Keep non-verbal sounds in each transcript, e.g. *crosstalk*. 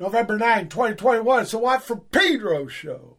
November 9, 2021. It's the Watt from Pedro show.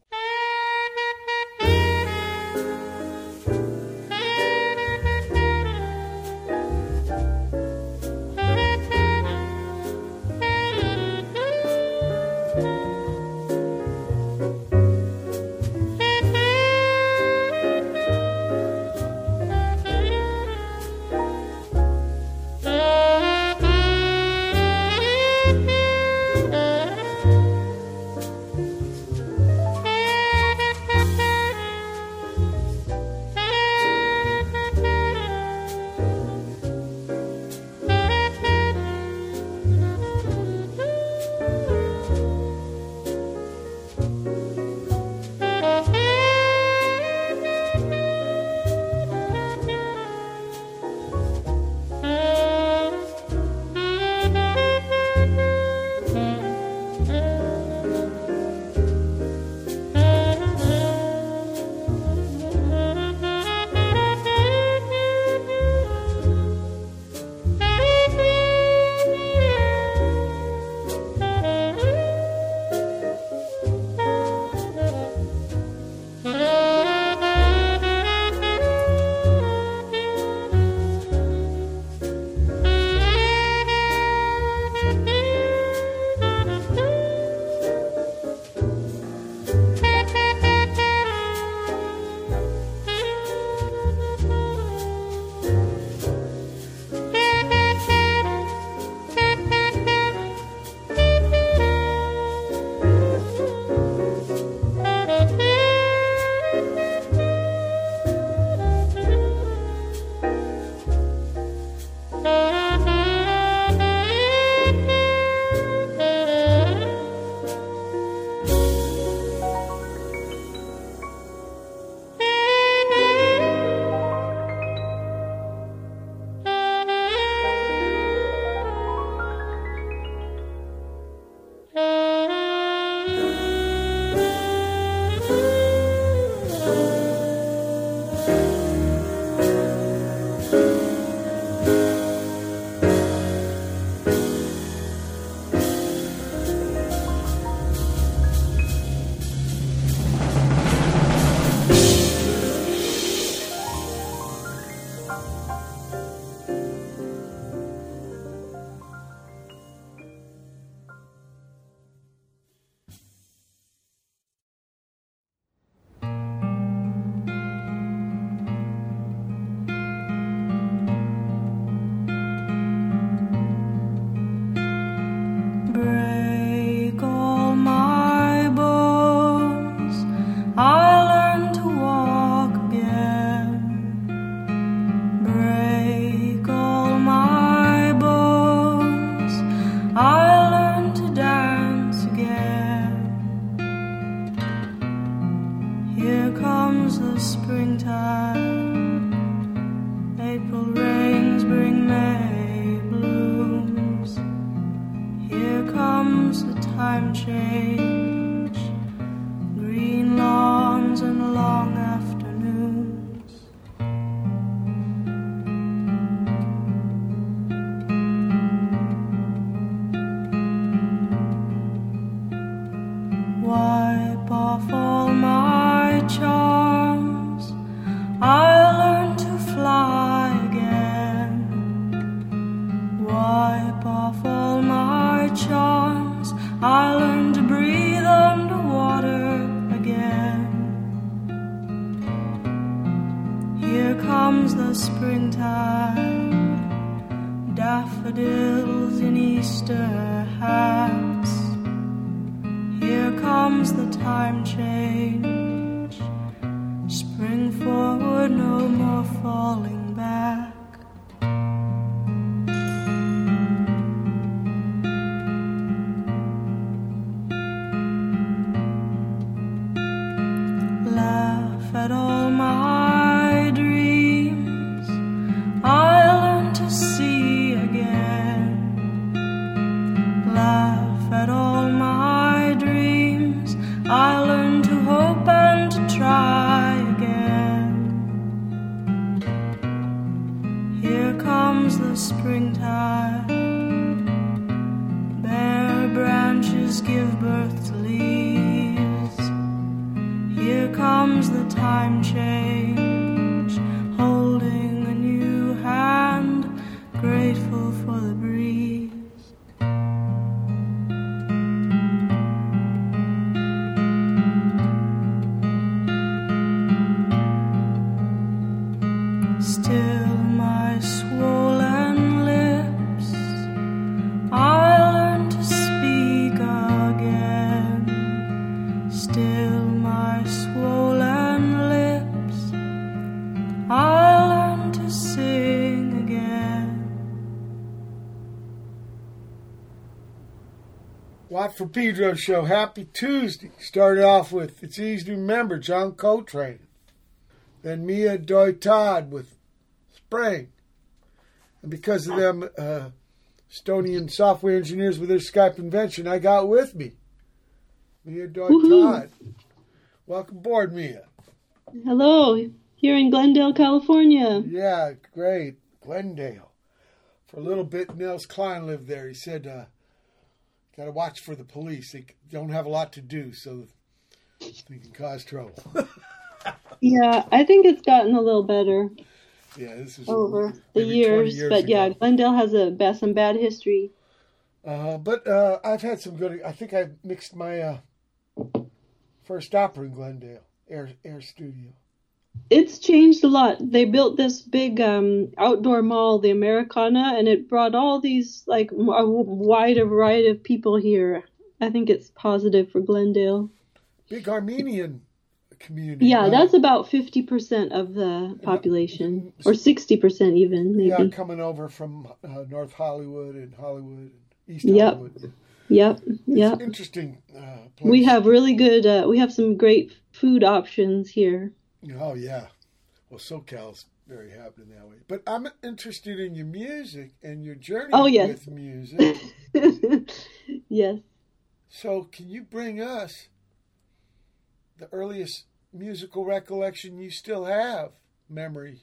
Watt from Pedro show. Happy Tuesday. Started off with It's Easy to Remember, John Coltrane. Then Mia Doi Todd with Spring. And because of them uh, Estonian software engineers with their Skype invention, I got with me Mia Doi Todd. Welcome aboard, Mia. Hello, here in Glendale, California. Yeah, great. Glendale. For a little bit, Nels Cline lived there. He said, uh, got to watch for the police. They don't have a lot to do, so they can cause trouble. *laughs* yeah, I think it's gotten a little better. Yeah, this is over the years, years, but ago. yeah, Glendale has a bad, some bad history. Uh, but uh, I've had some good. I think I mixed my uh, first opera in Glendale Air Air Studio. It's changed a lot. They built this big um, outdoor mall, the Americana, and it brought all these like a wider variety of people here. I think it's positive for Glendale. Big Armenian community. Yeah, that's about fifty percent of the population, or sixty percent even. Maybe. Yeah, coming over from uh, North Hollywood and Hollywood, and East yep. Hollywood. Yep. Yep. Interesting. Uh, we have really good. Uh, we have some great food options here. Oh yeah, well SoCal's very happening that way. But I'm interested in your music and your journey oh, yes. with music. *laughs* yes. So can you bring us the earliest musical recollection you still have, memory?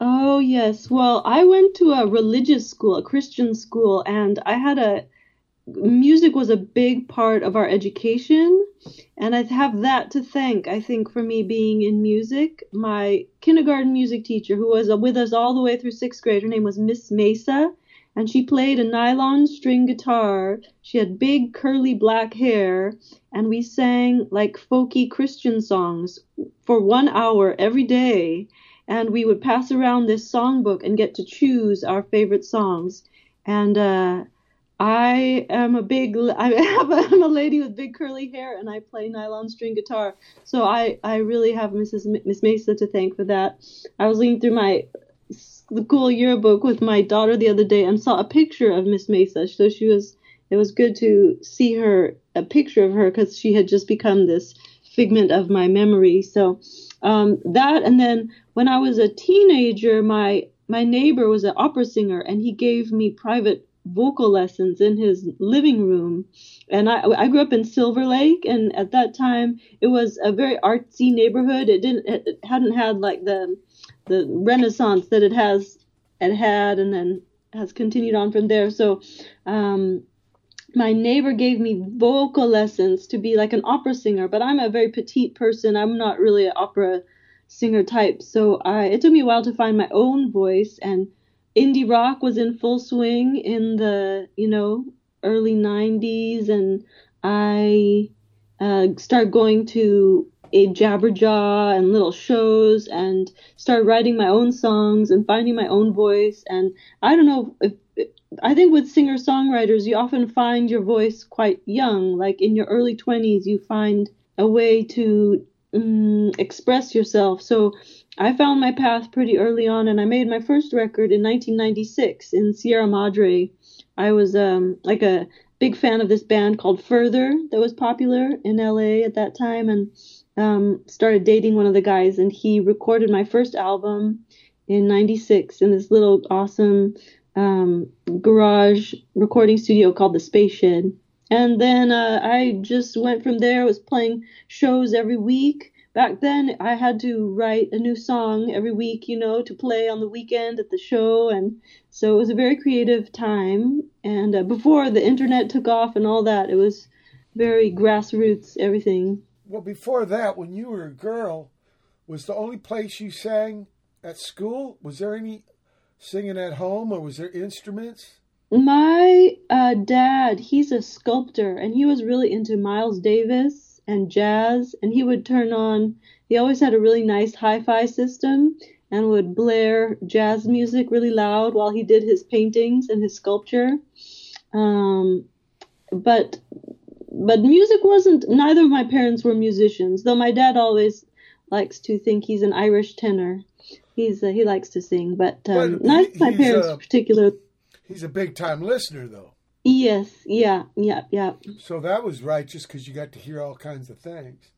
Oh yes. Well, I went to a religious school, a Christian school, and I had a music was a big part of our education and i have that to thank i think for me being in music. My kindergarten music teacher who was with us all the way through sixth grade her name was miss mesa and she played a nylon string guitar. She had big curly black hair and we sang like folky christian songs for one hour every day. And we would pass around this songbook and get to choose our favorite songs. And uh I am a big I *laughs* have a, I'm a lady with big curly hair and I play nylon string guitar. So I I really have Mrs. Miss Mesa to thank for that. I was looking through my school yearbook with my daughter the other day and saw a picture of Miss Mesa. So she was it was good to see her a picture of her because she had just become this figment of my memory. So um, that and then when I was a teenager, my my neighbor was an opera singer and he gave me private vocal lessons in his living room. And I, I grew up in Silver Lake, and at that time it was a very artsy neighborhood. It didn't, it hadn't had like the, the renaissance that it has, it had, and then has continued on from there. So, um, my neighbor gave me vocal lessons to be like an opera singer, but I'm a very petite person. I'm not really an opera singer type. So I, it took me a while to find my own voice and indie rock was in full swing in the you know early 90s and i uh, started going to a jabberjaw and little shows and started writing my own songs and finding my own voice. And i don't know if, i think with singer songwriters you often find your voice quite young. Like in your early 20s you find a way to um, express yourself. So I found my path pretty early on, and I made my first record in 1996 in Sierra Madre. I was um, like a big fan of this band called Further that was popular in LA at that time, and um, started dating one of the guys, and he recorded my first album in '96 in this little awesome um, garage recording studio called the Space Shed. And then uh, I just went from there. I was playing shows every week back then I had to write a new song every week, you know, to play on the weekend at the show, and so it was a very creative time. And uh, before the internet took off and all that, it was very grassroots everything. Well, before that, when you were a girl, was the only place you sang at school? Was there any singing at home, or was there instruments? My uh, dad, he's a sculptor, and he was really into Miles Davis and jazz, and he would turn on. He always had a really nice hi-fi system and would blare jazz music really loud while he did his paintings and his sculpture. Um, but but music wasn't. Neither of my parents were musicians, though my dad always likes to think he's an Irish tenor. He's uh, he likes to sing, but, um, but neither of my parents a, particular. He's a big time listener, though. Yes, yeah, yeah, yeah. So that was right, just because you got to hear all kinds of things.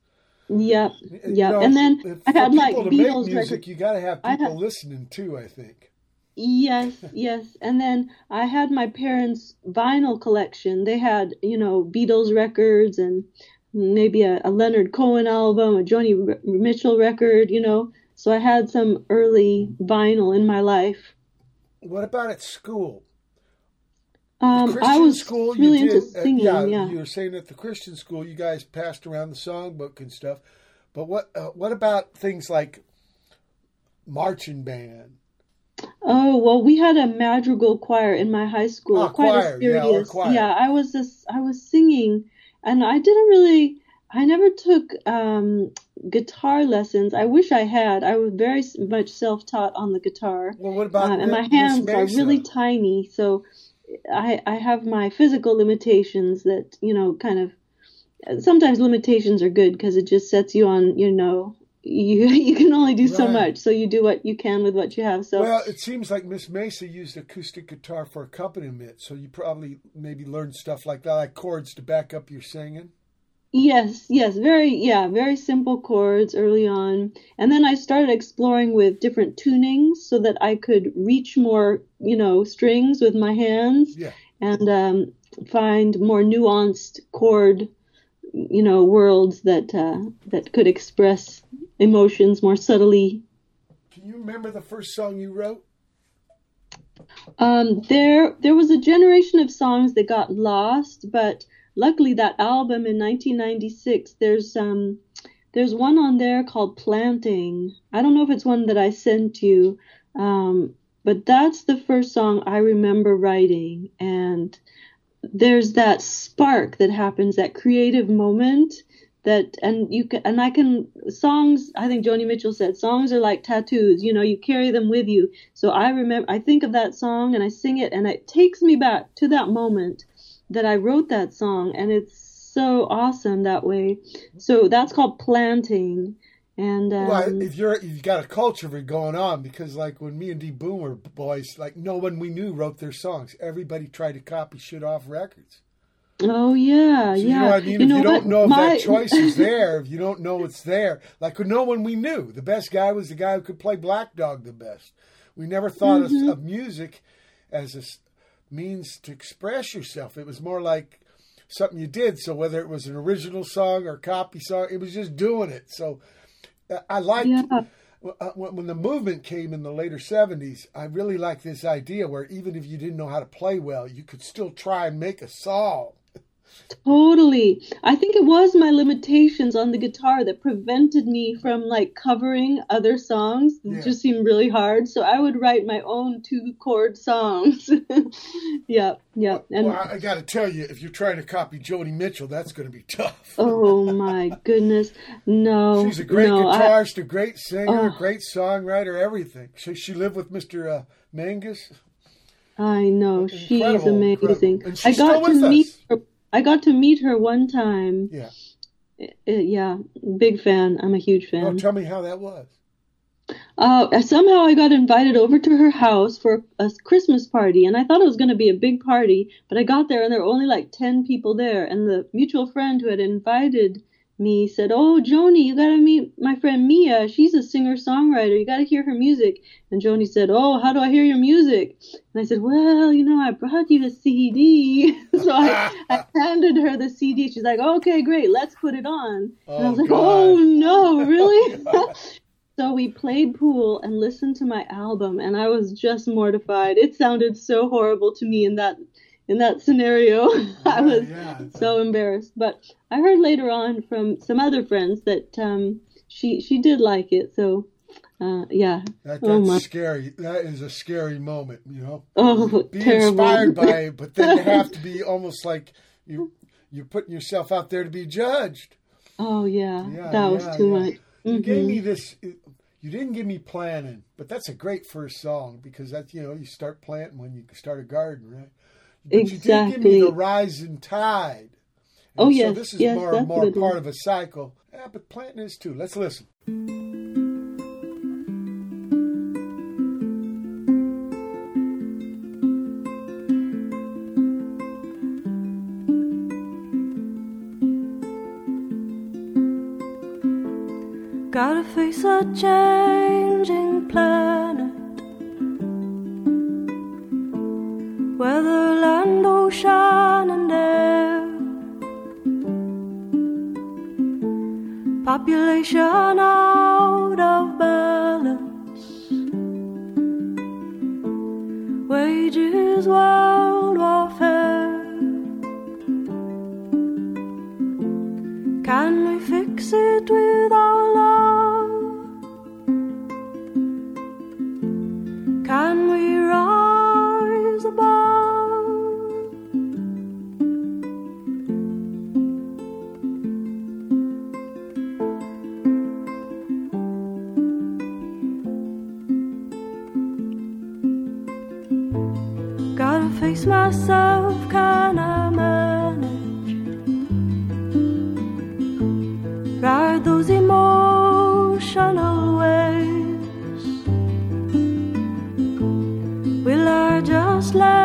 Yep, You yep. know, and then I had like Beatles make music, records. you got to have people had- listening too. I think. Yes, yes. And then I had my parents' vinyl collection. They had, you know, Beatles records and maybe a, a Leonard Cohen album, a Joni R- Mitchell record, you know. So I had some early vinyl in my life. What about at school? Um, I was school, you really did, into uh, yeah, yeah. you were saying at the Christian school, you guys passed around the songbook and stuff. But what uh, what about things like marching band? Oh well, we had a madrigal choir in my high school. Ah, quite choir, a yeah, choir. Yeah, I was this. I was singing, and I didn't really. I never took um, guitar lessons. I wish I had. I was very much self-taught on the guitar, Well, what about um, and my hands are really tiny, so I I have my physical limitations that you know kind of. Sometimes limitations are good because it just sets you on. You know, you *laughs* you can only do so much, so you do what you can with what you have. So. Well, it seems like Miss Mesa used acoustic guitar for accompaniment, so you probably maybe learned stuff like that, like chords to back up your singing. Yes, yes, very, yeah, very simple chords early on. And then I started exploring with different tunings so that I could reach more, you know, strings with my hands Yeah. and um, find more nuanced chord, you know, worlds that uh, that could express emotions more subtly. Can you remember the first song you wrote? Um, there, there was a generation of songs that got lost, but luckily that album in 1996, there's um, there's one on there called Planting. I don't know if it's one that I sent you, um, but that's the first song I remember writing, and there's that spark that happens, that creative moment that and you can and I can songs I think Joni Mitchell said songs are like tattoos you know you carry them with you so I remember I think of that song and I sing it and it takes me back to that moment that I wrote that song and it's so awesome that way so that's called planting and um, well, if you're you've got a culture of it going on because like when me and D Boon were boys, like no one we knew wrote their songs. Everybody tried to copy shit off records. oh yeah So yeah You know what I mean? You if know you don't know if My- that choice is *laughs* there, if you don't know it's there, like no one we knew. The best guy was the guy who could play Black Dog the best. We never thought of, Mm-hmm. of music as a means to express yourself. It was more like something you did. So whether it was an original song or copy song, it was just doing it. So uh, I liked yeah uh, when when the movement came in the later 70s, I really liked this idea where even if you didn't know how to play well, you could still try and make a song. Totally. I think it was my limitations on the guitar that prevented me from like covering other songs. It Yeah. just seemed really hard. So I would write my own two chord songs. *laughs* yeah, yeah. And well, I, I got to tell you, if you're trying to copy Joni Mitchell, that's going to be *laughs* tough. oh my goodness. No. She's a great no, guitarist, a great singer, Oh. a great songwriter, everything. She, she lived with Mr. Uh, Mingus. I know she's Incredible, amazing. incredible. And I got to meet us. her. I got to meet her one time. Yeah. Uh, yeah, big fan. I'm a huge Oh, fan. tell me how that was. Uh, somehow I got invited over to her house for a Christmas party, and I thought it was going to be a big party, but I got there and there were only like 10 people there, and the mutual friend who had invited me said, "Oh, Joni, you got to meet my friend Mia. She's a singer-songwriter. You got to hear her music." And Joni said, "Oh, how do I hear your music?" And I said, "Well, you know, I brought you the CD." *laughs* so I, I *laughs* handed her the CD. She's like, "Okay, great. Let's put it on." and I Oh, was like, God. "Oh, no, *laughs* really?" So we played pool and listened to my album, and I was just mortified. It sounded so horrible to me in that in that scenario. *laughs* I was yeah, so embarrassed. But I heard later on from some other friends that um, she she did like it. So uh, yeah. That, Oh, that's my- scary. That is a scary moment, you know. Oh, Be *laughs* terrible. inspired by it, but then to have to be *laughs* almost like you you're putting yourself out there to be judged. Oh yeah, Yeah, that was yeah, too yeah. much. You gave me this. You didn't give me planning, but that's a great first song because that's you know you start planting when you start a garden, right? But exactly. you give me the rising tide. And oh, so this is yes, more and more part of a cycle. Yeah, but planting is too. Let's listen. Gotta face a changing plan. Ocean, and air. Population of I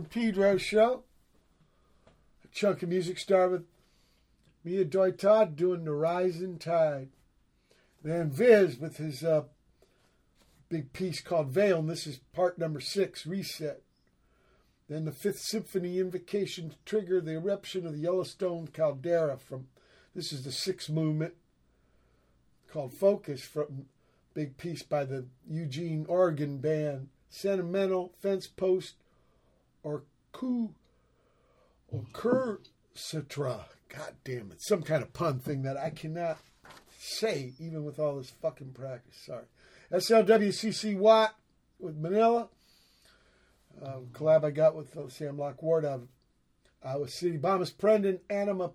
from Pedro show. A chunk of music started with Mia Doi Todd doing The Rising Tide. Then Viz with his uh, big piece called Veil, and this is part number six, Reset. Then the Fifth Symphony Invocation to Trigger, the eruption of the Yellowstone caldera from this is the sixth movement called Focus from big piece by the Eugene, Oregon band. Sentimental, Fence Post, Ku or Kurcitra. God damn it. Some kind of pun thing that I cannot say even with all this fucking practice. Sorry. SLWCC Watt with Manilla. Um, collab I got with uh, Sam Locke Ward of Iowa City. Bomis Prendin, Anima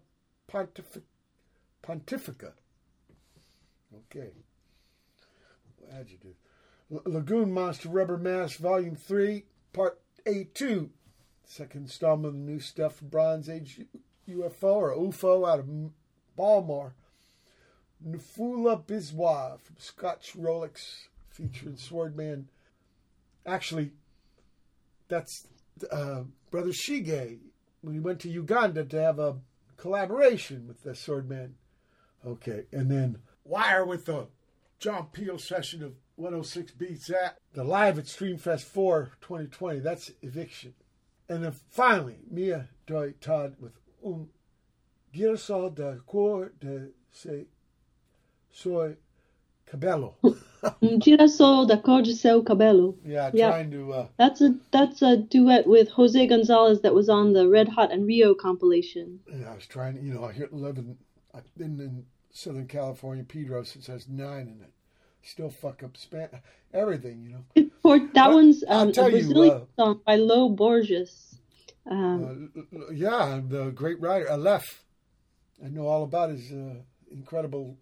Pontific- Pontifica. Okay. Adjective. L- Lagoon Monster Rubber Mask Volume 3, Part A2. Second installment of the new stuff Bronze Age UFO or UFO out of Baltimore. Nfulula Biswa from Scotch Rolex featuring Swordman. Actually, that's uh, Brother Shige when he went to Uganda to have a collaboration with the Swordman. Okay, and then Wire with the John Peel session of 106 Beats That. The live at Streamfest 4 2020. That's Evicshen. And then finally, Mia Doi Todd with Un Girasol de Cor de Se Soy Cabello. *laughs* Um girassol da cor de seu cabelo. yeah, Yeah. trying to. Uh, That's a that's a duet with Jose Gonzalez that was on the Red Hot and Rio compilation. Yeah, I was trying. You know, I hear living. I've been in Southern California Pedros. It says nine in it. Still fuck up span everything, you know. For, that one's um, a tell you, Brazilian uh, song by Lo Borges. Um, Uh, yeah, the great writer Aleph. I know all about his uh, incredible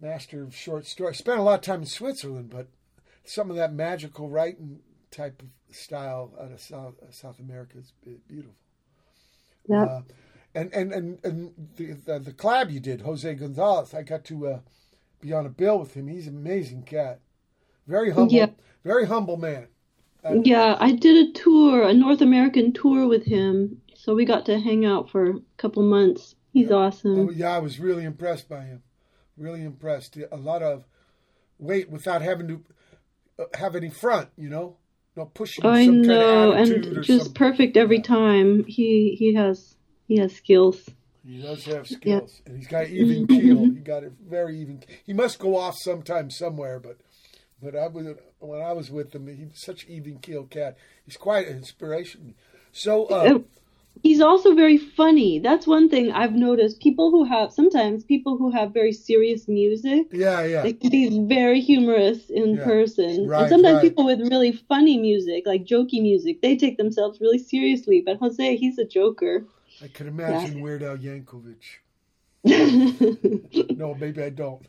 master of short story. Spent a lot of time in Switzerland, but some of that magical writing type of style out of South South America is beautiful. yeah. Uh, and and and and the, the the collab you did, Jose Gonzalez. I got to uh, be on a bill with him. He's an amazing cat. Very humble. Yeah. Very humble man. Yeah, I did a tour, a North American tour with him. So we got to hang out for a couple months. He's awesome. Oh, yeah, I was really impressed by him. Really impressed. A lot of weight without having to uh, have any front, you know, no pushing I some know, kind of and just perfect every Yeah. time. He he has he has skills. He does have skills, and he's got even keel. He got it very even. He must go off sometime somewhere, but but I was when I was with him, he's such an even keel cat. He's quite an inspiration. So uh, Uh, He's also very funny. That's one thing I've noticed. People who have sometimes people who have very serious music, yeah, yeah, they can be very humorous in Yeah. person. Right, and sometimes right. people with really funny music, like jokey music, they take themselves really seriously. But Jose, he's a joker. I can imagine Weird Al Yankovic. *laughs* No, maybe I don't.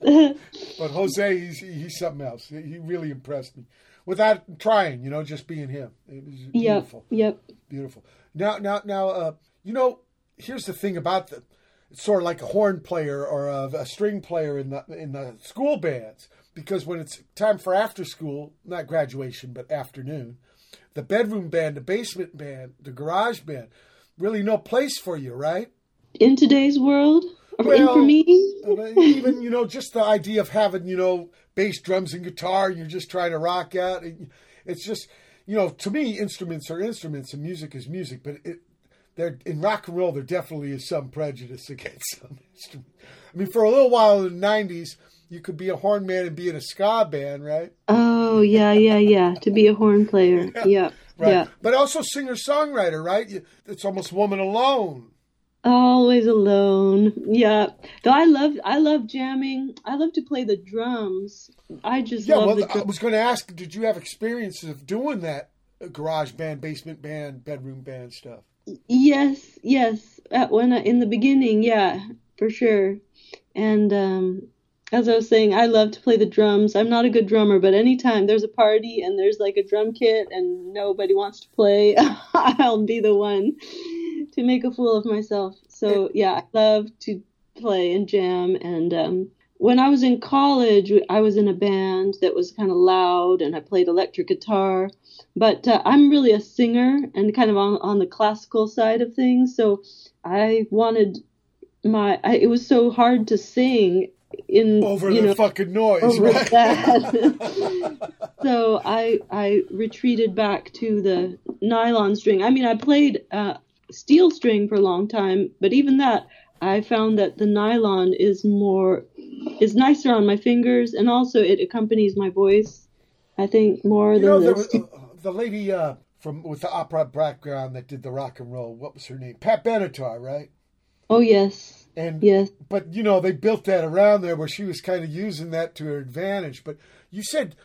*laughs* but Jose, he's he's something else. He really impressed me without trying. You know, just being him. It was yep, beautiful, yep. beautiful. Now, now, now. Uh, you know, here's the thing about the. It's sort of like a horn player or a, a string player in the in the school bands because when it's time for after school, not graduation, but afternoon, the bedroom band, the basement band, the garage band, really no place for you, right? In today's world, or Well, for me, even you know just the idea of having you know bass drums and guitar and you're just trying to rock out it- it's just you know to me instruments are instruments and music is music but it there in rock and roll there definitely is some prejudice *laughs* against some instruments. I mean for a little while in the 90s you could be a horn man and be in a ska band right? Oh yeah, yeah, yeah. To be a horn player, *laughs* yeah, right. yeah. but also singer songwriter right it's almost woman alone Always alone. Yeah. Though I love I love jamming. I love to play the drums. I just yeah love well i was going to ask did you have experiences of doing that uh, garage band basement band bedroom band stuff Yes, yes. At when I, in the beginning, yeah, for sure. And um as I was saying, I love to play the drums. I'm not a good drummer, but anytime there's a party and there's like a drum kit and nobody wants to play, *laughs* I'll be the one to make a fool of myself. So yeah, I love to play and jam. And um, when I was in college, I was in a band that was kind of loud, and I played electric guitar. But uh, I'm really a singer and kind of on on the classical side of things. So I wanted my. I, it was so hard to sing in over you the know, fucking noise, over right? that. *laughs* so I I retreated back to the nylon string. I mean, I played uh, steel string for a long time, but even that, I found that the nylon is more is nicer on my fingers, and also it accompanies my voice. I think more you than know, the st- uh, the lady uh, from with the opera background that did the rock and roll. What was her name? Pat Benatar, right? oh yes, And yes. but you know they built that around there where she was kind of using that to her advantage. But you said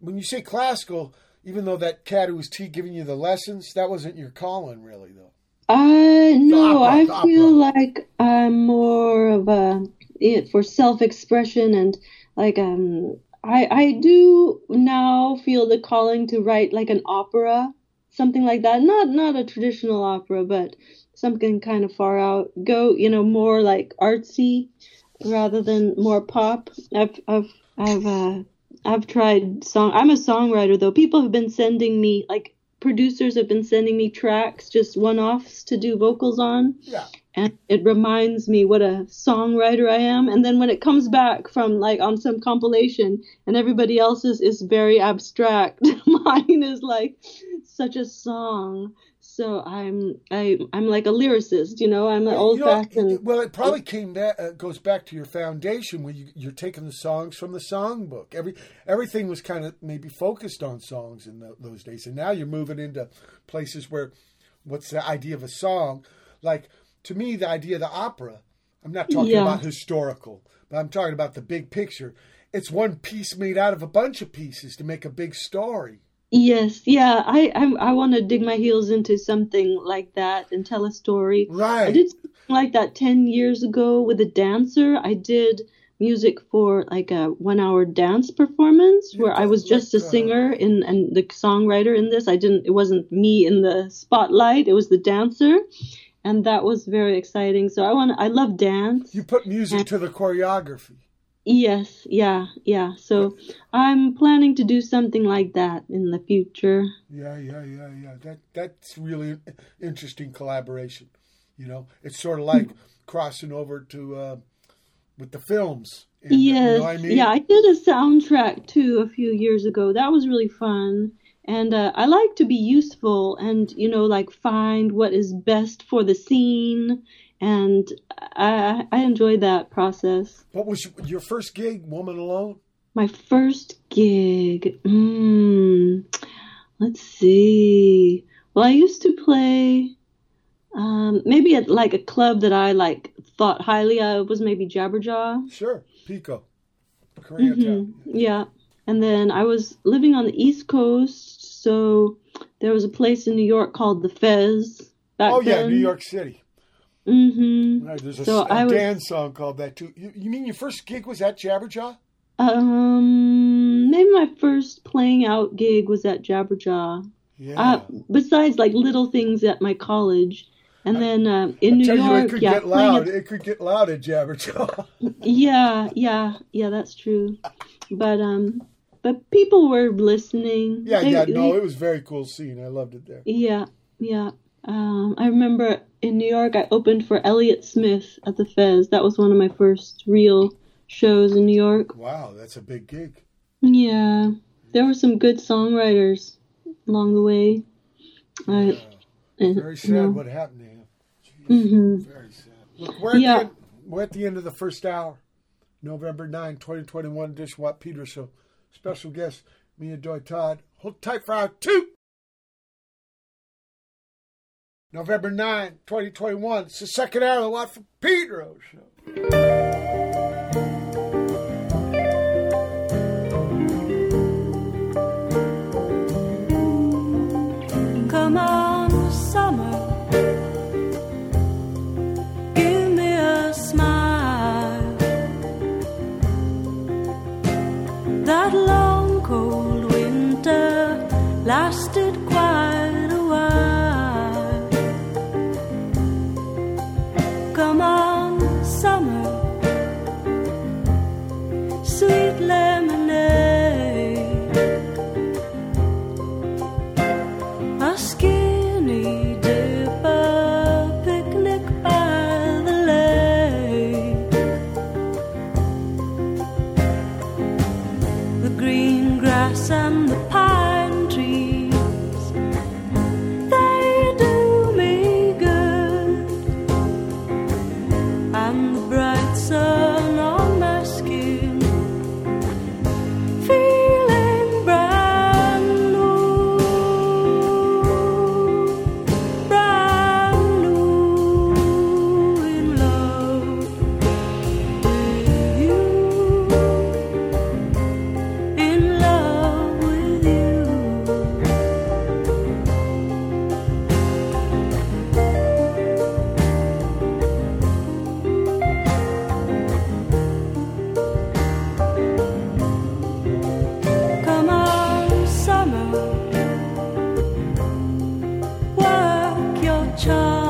when you say classical, even though that cat who was T giving you the lessons, that wasn't your calling, really, though. Uh, no, opera, I feel opera. like I'm more of a it for self-expression and like um I I do now feel the calling to write like an opera, something like that. Not not a traditional opera, but something kind of far out. Go, you know, more like artsy rather than more pop. I've I've I've uh I've tried song. I'm a songwriter though. People have been sending me like producers have been sending me tracks, just one-offs to do vocals on, Yeah. and it reminds me what a songwriter I am. And then when it comes back from like on some compilation, and everybody else's is very abstract, *laughs* mine is like such a song. So I'm I I'm like a lyricist, you know. I'm an You know, old-fashioned. well, it probably came back uh, goes back to your foundation where you, you're taking the songs from the songbook. Every everything was kind of maybe focused on songs in tho- those days, and now you're moving into places where what's the idea of a song? Like to me, the idea of the opera. I'm not talking Yeah. about historical, but I'm talking about the big picture. It's one piece made out of a bunch of pieces to make a big story. Yes, yeah. I I, I want to dig my heels into something like that and tell a story. Right. I did something like that 10 years ago with a dancer. I did music for like a one hour dance performance where I was just a uh, singer and, and the songwriter in this. I didn't, it wasn't me in the spotlight, it was the dancer. And that was very exciting. So I want I love dance. You put music to the choreography. Yes, yeah, yeah. So I'm planning to do something like that in the future. Yeah, yeah, yeah, yeah. That that's really interesting collaboration. You know, it's sort of like crossing over to uh, with the films. And, Yes, You know I mean? yeah, I did a soundtrack too a few years ago. That was really fun. And uh, I like to be useful and, you know, like find what is best for the scene. And I, I enjoy that process. What was your, first gig, Woman Alone? My first gig, mm, let's see. Well, I used to play um, maybe at like a club that I like thought highly of was maybe Jabberjaw. Sure, Pico, Koreatown. Yeah. And then I was living on the East Coast, so there was a place in New York called the Fez back Oh yeah, then. New York City. Mm-hmm. There's a, So s- I a was- dance song called that too. You, you mean your first gig was at Jabberjaw? Um, maybe my first playing out gig was at Jabberjaw. Yeah. Uh, besides like little things at my college, and then uh, in New Tell you, it York, could yeah, loud. at- It could get loud at Jabberjaw. *laughs* yeah, yeah, yeah, that's true. But um, but people were listening. yeah, They- yeah. they- No, it was a very cool scene. I loved it there. Yeah, yeah. Um, I remember in New York, I opened for Elliott Smith at the Fez. That was one of my first real shows in New York. Wow, that's a big gig. Yeah, there were some good songwriters along the way. I, and, Very sad you know, what happened to him. Jeez, Mhm. Very sad. Look, we're at, Yeah. the end, we're at the end of the first hour. November 9, 2021, Dishwat Peter Show. Special guest, Mia Doi Todd. Hold tight for hour two. November 9, 2021. It's the second hour of the Watt from Pedro Show. Work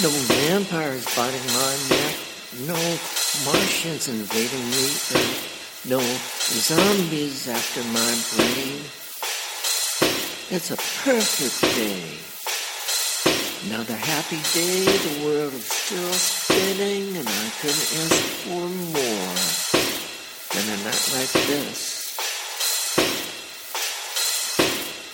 No vampires biting my neck. No Martians invading the earth. No zombies after my brain. It's a perfect day. Another happy day, the world is still spinning, and I couldn't ask for more than a night like this.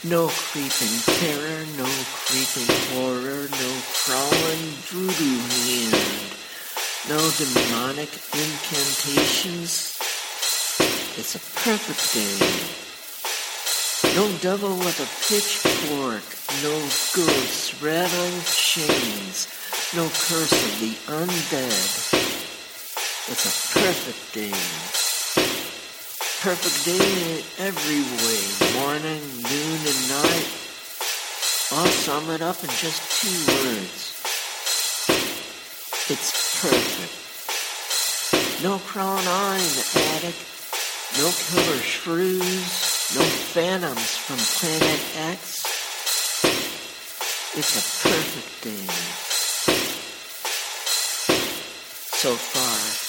No creeping terror, no creeping horror, no crawling voodoo hand, no demonic incantations. It's a perfect day. No devil with a pitchfork, no ghosts rattling chains, no curse of the undead. It's a perfect day. Perfect day in every way, morning, noon, and night. I'll sum it up in just two words. It's perfect. No crawling eye in the attic, no killer shrews, no phantoms from Planet X. It's a perfect day. So far.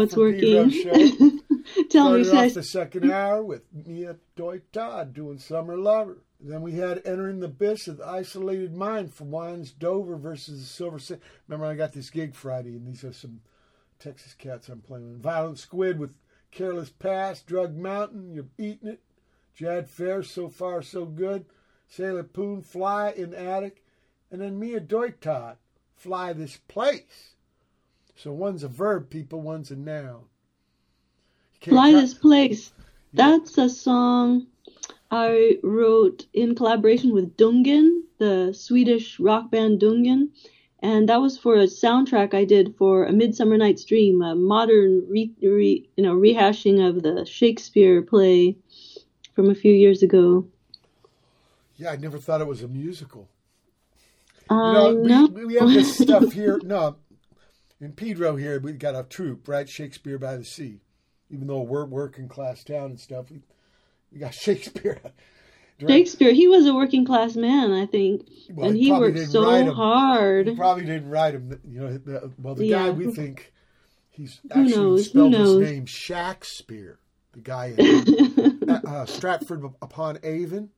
How it's From P. Rush working. *laughs* Tell me, Started off Sesh. the second hour with Mia Doi Todd doing Summer Lover. Then we had Entering the Abyss of the Isolated Mind from Wanz Dover versus the Silver Saint. Remember, I got this gig Friday, and these are some Texas cats I'm playing with. Violent Squid with Careless Past, Drug Mountain, You're Eating It, Jad Fair, So Far So Good, Sailor Poon, Fly in the Attic, and then Mia Doi Todd, Fly This Place. So one's a verb, people, one's a noun. Fly cut- This Place. That's a song I wrote in collaboration with Dungen, the Swedish rock band Dungen. And that was for a soundtrack I did for A Midsummer Night's Dream, a modern re, re, you know, rehashing of the Shakespeare play from a few years ago. Yeah, I never thought it was a musical. I You know, know. we, we have this stuff here. *laughs* No, in Pedro here, we got a troupe, right? Shakespeare by the Sea. Even though we're working class town and stuff, we, we got *laughs* Shakespeare. Direct- Shakespeare, he was a working class man, I think. Well, and he worked so hard. He probably didn't write him. You know, the, well, the Yeah. guy we think he's Who actually knows? Spelled his name Shakespeare. The guy in *laughs* uh, Stratford upon Avon.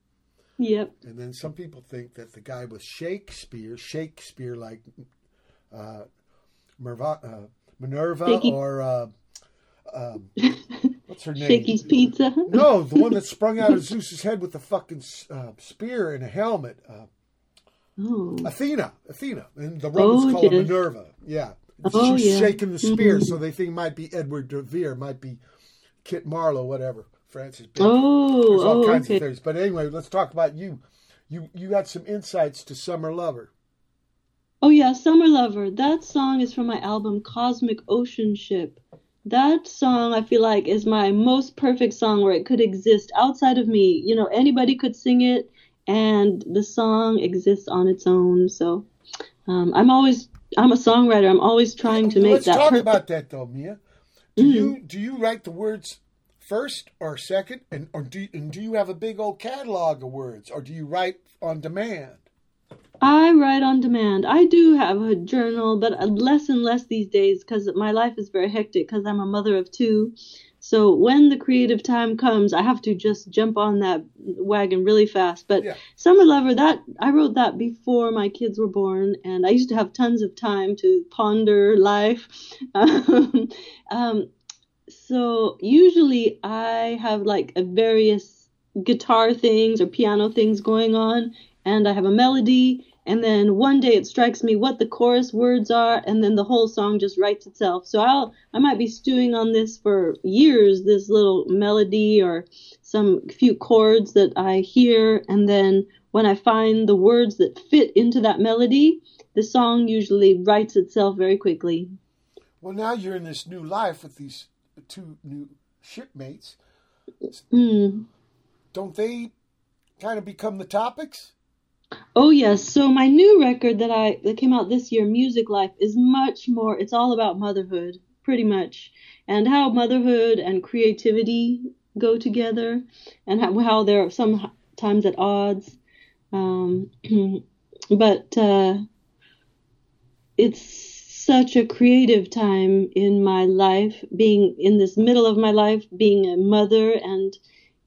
Yep. And then some people think that the guy was Shakespeare, Shakespeare like uh, Merva, uh, Minerva or uh, um, *laughs* what's her name? Shakey's Pizza. No, the *laughs* one that sprung out of Zeus's head with the fucking uh, spear and a helmet. Uh, Oh. Athena, Athena, and the Romans Oh, call her. Minerva. Yeah, Oh, she's yeah. shaking the spear, Mhm. so they think it might be Edward de Vere, might be Kit Marlowe, whatever. Francis Bacon. Oh, There's all oh, kinds okay. of theories. But anyway, let's talk about you. You you got some insights to Summer Lover. Oh yeah, Summer Lover. That song is from my album Cosmic Ocean Ship. That song I feel like is my most perfect song where it could exist outside of me. You know, anybody could sing it and the song exists on its own. So um, I'm always I'm a songwriter. I'm always trying to make Let's that talk perfect. about that though, Mia. Do Mm. you do you write the words first or second, and or do and do you have a big old catalog of words, or do you write on demand? I write on demand. I do have a journal, but less and less these days because my life is very hectic because I'm a mother of two. So when the creative time comes, I have to just jump on that wagon really fast. But Yeah. Summer Lover, that I wrote that before my kids were born, and I used to have tons of time to ponder life. Um, *laughs* um, so usually I have like a various guitar things or piano things going on, and I have a melody, and then one day it strikes me what the chorus words are, and then the whole song just writes itself. So I'll I might be stewing on this for years, this little melody or some few chords that I hear, and then when I find the words that fit into that melody, the song usually writes itself very quickly. Well, now you're in this new life with these two new shipmates. Mm. Don't they kind of become the topics? Oh yes. So my new record that I that came out this year, Music Life, is much more. It's all about motherhood, pretty much, and how motherhood and creativity go together, and how, how they're sometimes at odds. Um, *clears throat* but uh, it's such a creative time in my life, being in this middle of my life, being a mother, and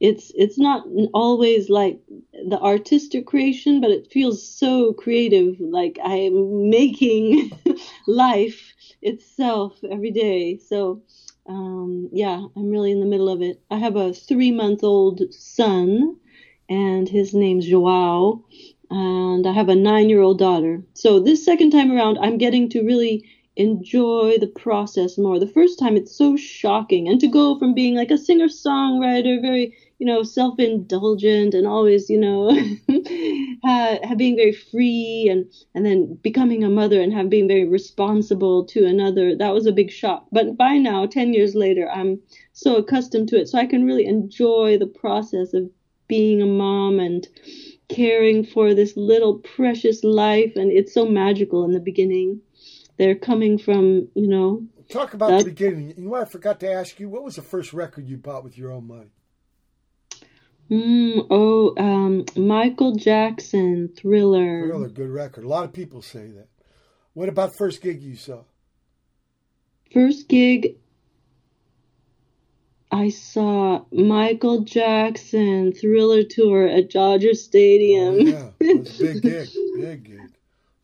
it's it's not always like the artistic creation, but it feels so creative, like I'm making *laughs* life itself every day. So um, yeah, I'm really in the middle of it. I have a three month old son, and his name's Joao, and I have a nine year old daughter. So this second time around, I'm getting to really enjoy the process more. The first time, it's so shocking, and to go from being like a singer songwriter, very you know self indulgent and always you know *laughs* uh, being very free, and and then becoming a mother and have being very responsible to another. That was a big shock. But by now, ten years later, I'm so accustomed to it, so I can really enjoy the process of being a mom and caring for this little precious life and it's so magical in the beginning they're coming from you know Talk about That- the beginning. You know I forgot to ask you? What was the first record you bought with your own money? Mm, oh um michael jackson thriller Really good record. A lot of people say that. What about first gig you saw? first gig i saw michael jackson thriller tour at dodger stadium Oh, yeah, it was a big *laughs* gig. Big gig.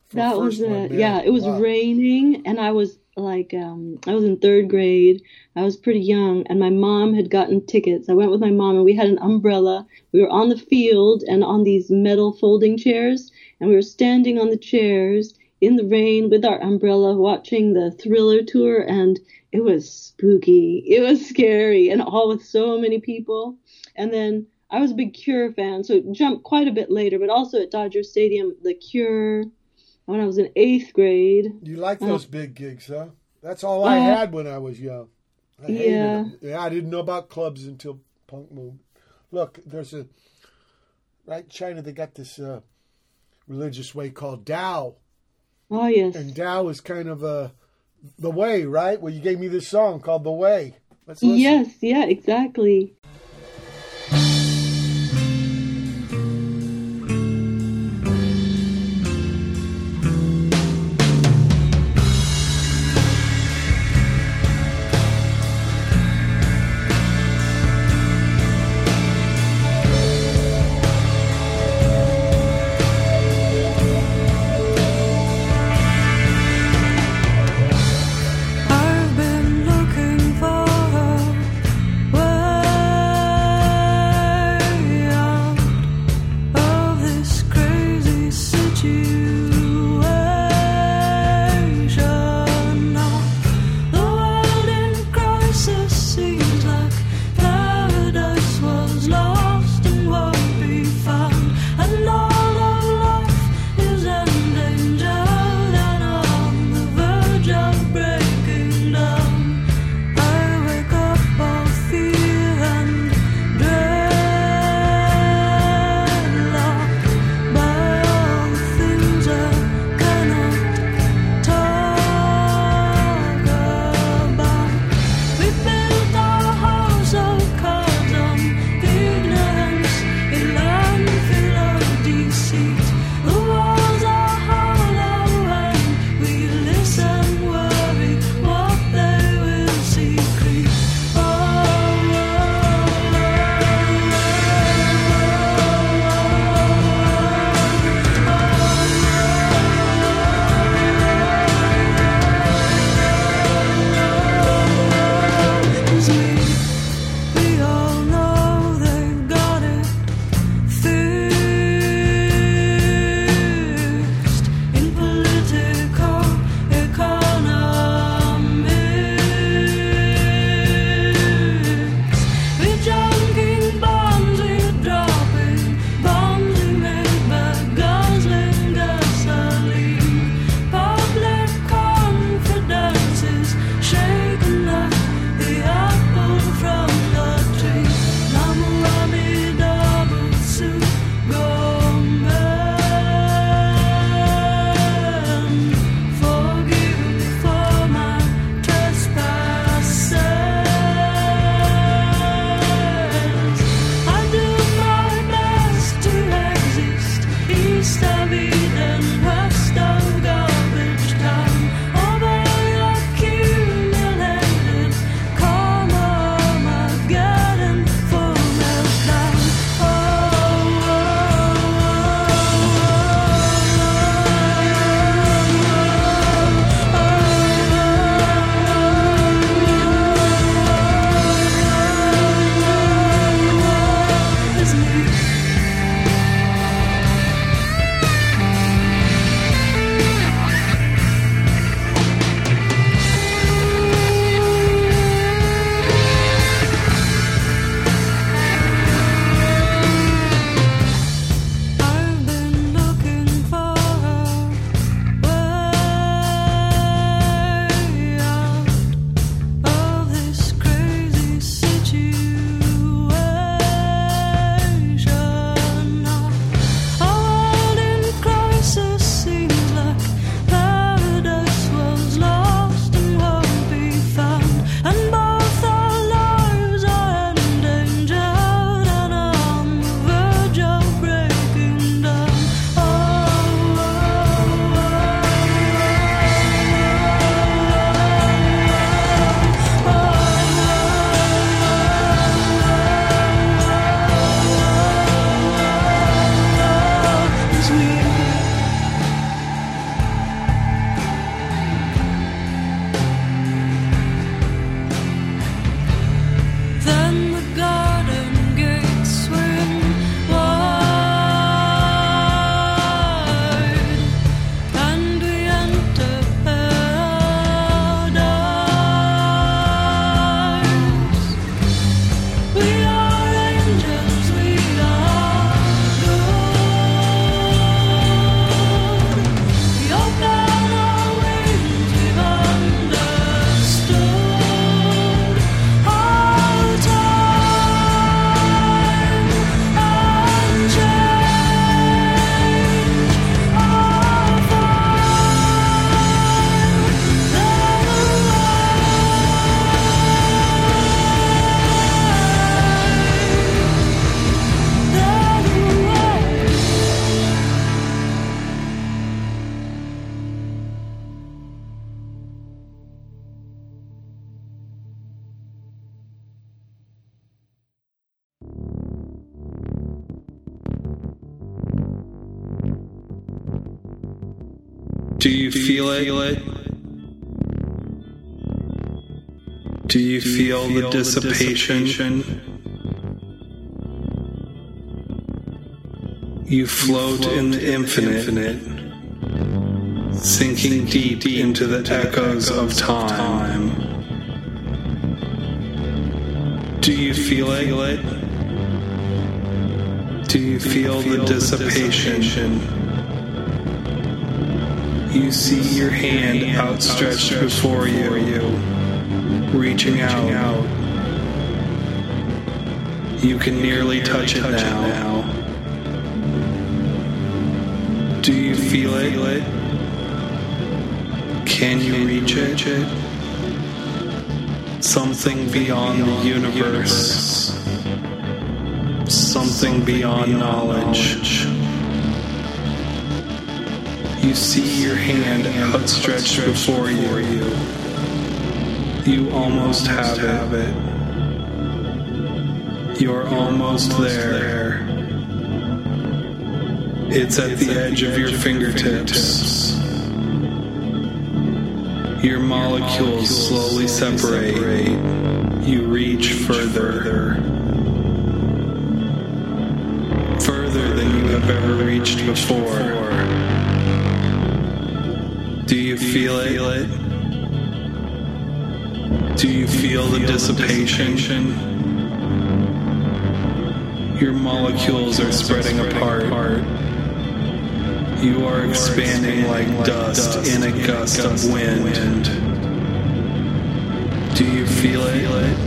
For that was one, yeah it was Wow. raining and i was like um i was in third grade. I was pretty young and my mom had gotten tickets. I went with my mom and we had an umbrella. We were on the field and on these metal folding chairs and we were standing on the chairs in the rain with our umbrella watching the thriller tour and it was spooky. It was scary and all with so many people. And then I was a big Cure fan, so it jumped quite a bit later, but also at Dodger Stadium, The Cure, when I was in eighth grade. You like those big gigs, huh? That's all I Uh, had when I was young. I hated yeah. them. Yeah, I didn't know about clubs until punk movement. Look, there's a right China. They got this uh, religious way called Tao, Oh, yes. and Tao is kind of uh, the way, right? Well, you gave me this song called "The Way." Let's. Yes, yeah, exactly. Feel it? Do you feel the dissipation? You float in the infinite, sinking deep deep, into the echoes of time. Do you feel it? Do you feel the dissipation? You see your hand outstretched before you, reaching out. You can nearly touch it now. Do you feel it? Can you reach it? Something beyond the universe. Something beyond knowledge. You see your hand outstretched before you. You almost have it. You're almost there. It's at the edge of your fingertips. Your molecules slowly separate. You reach further. Further than you have ever reached before. Do you feel it? Do you feel the dissipation? Your molecules are spreading apart. You are expanding like dust in a gust of wind. Do you feel it?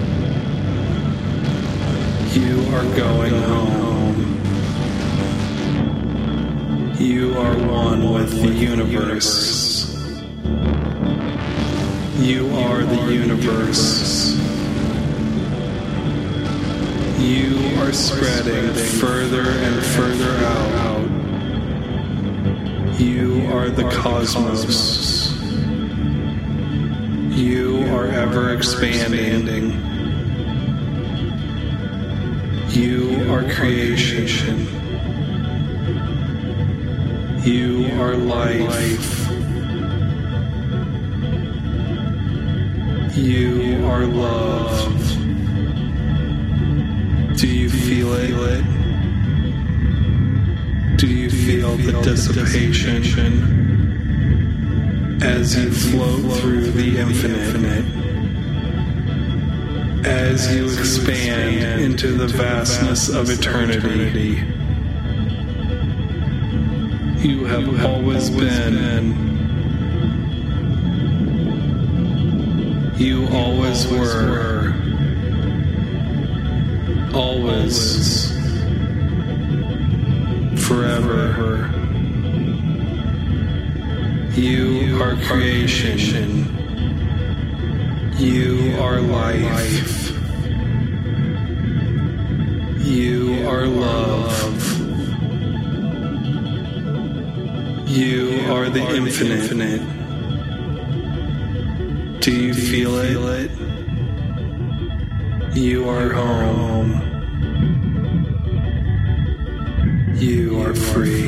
You are going home. You are one with the universe. You are the universe. You are spreading further and further out. You are the cosmos. You are ever expanding. You are creation. You are life. You are love. Do you feel it? Do you feel the dissipation as you float through the infinite? As you expand into the vastness of eternity, you have always been. You always were. Always. Forever. You are creation. You are life. You are love. You are the infinite. Do you feel it? You are home. You are free.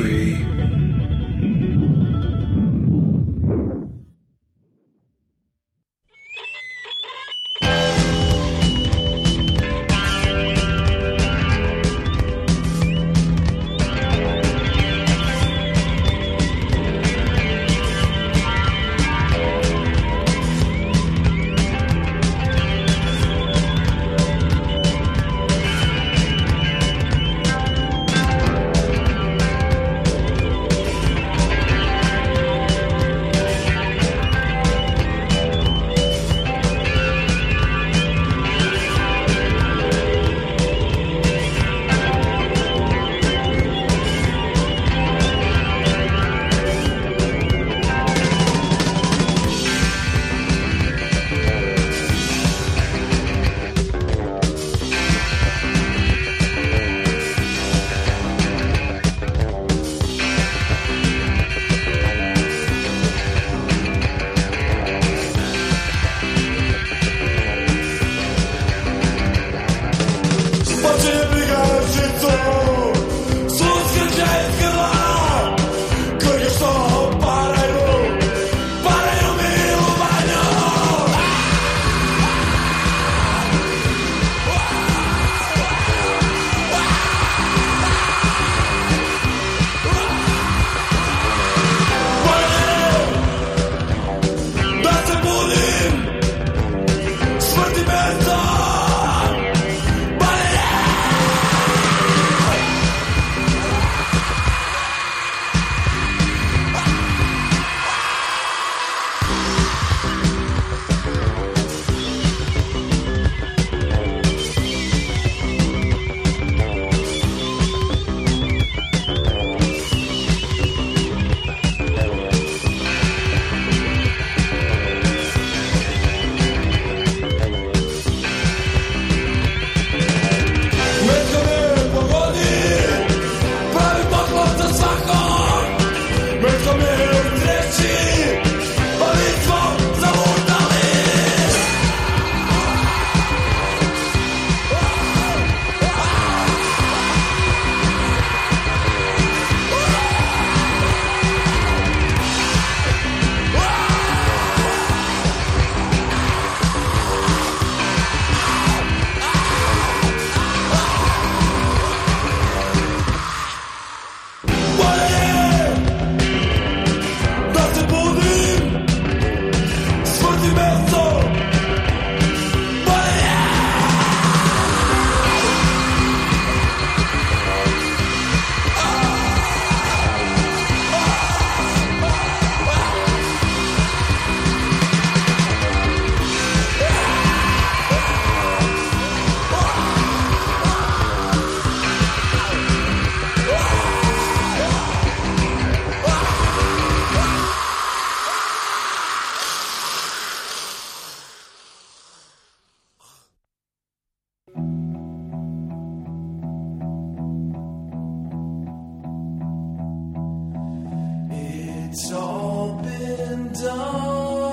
It's all been done,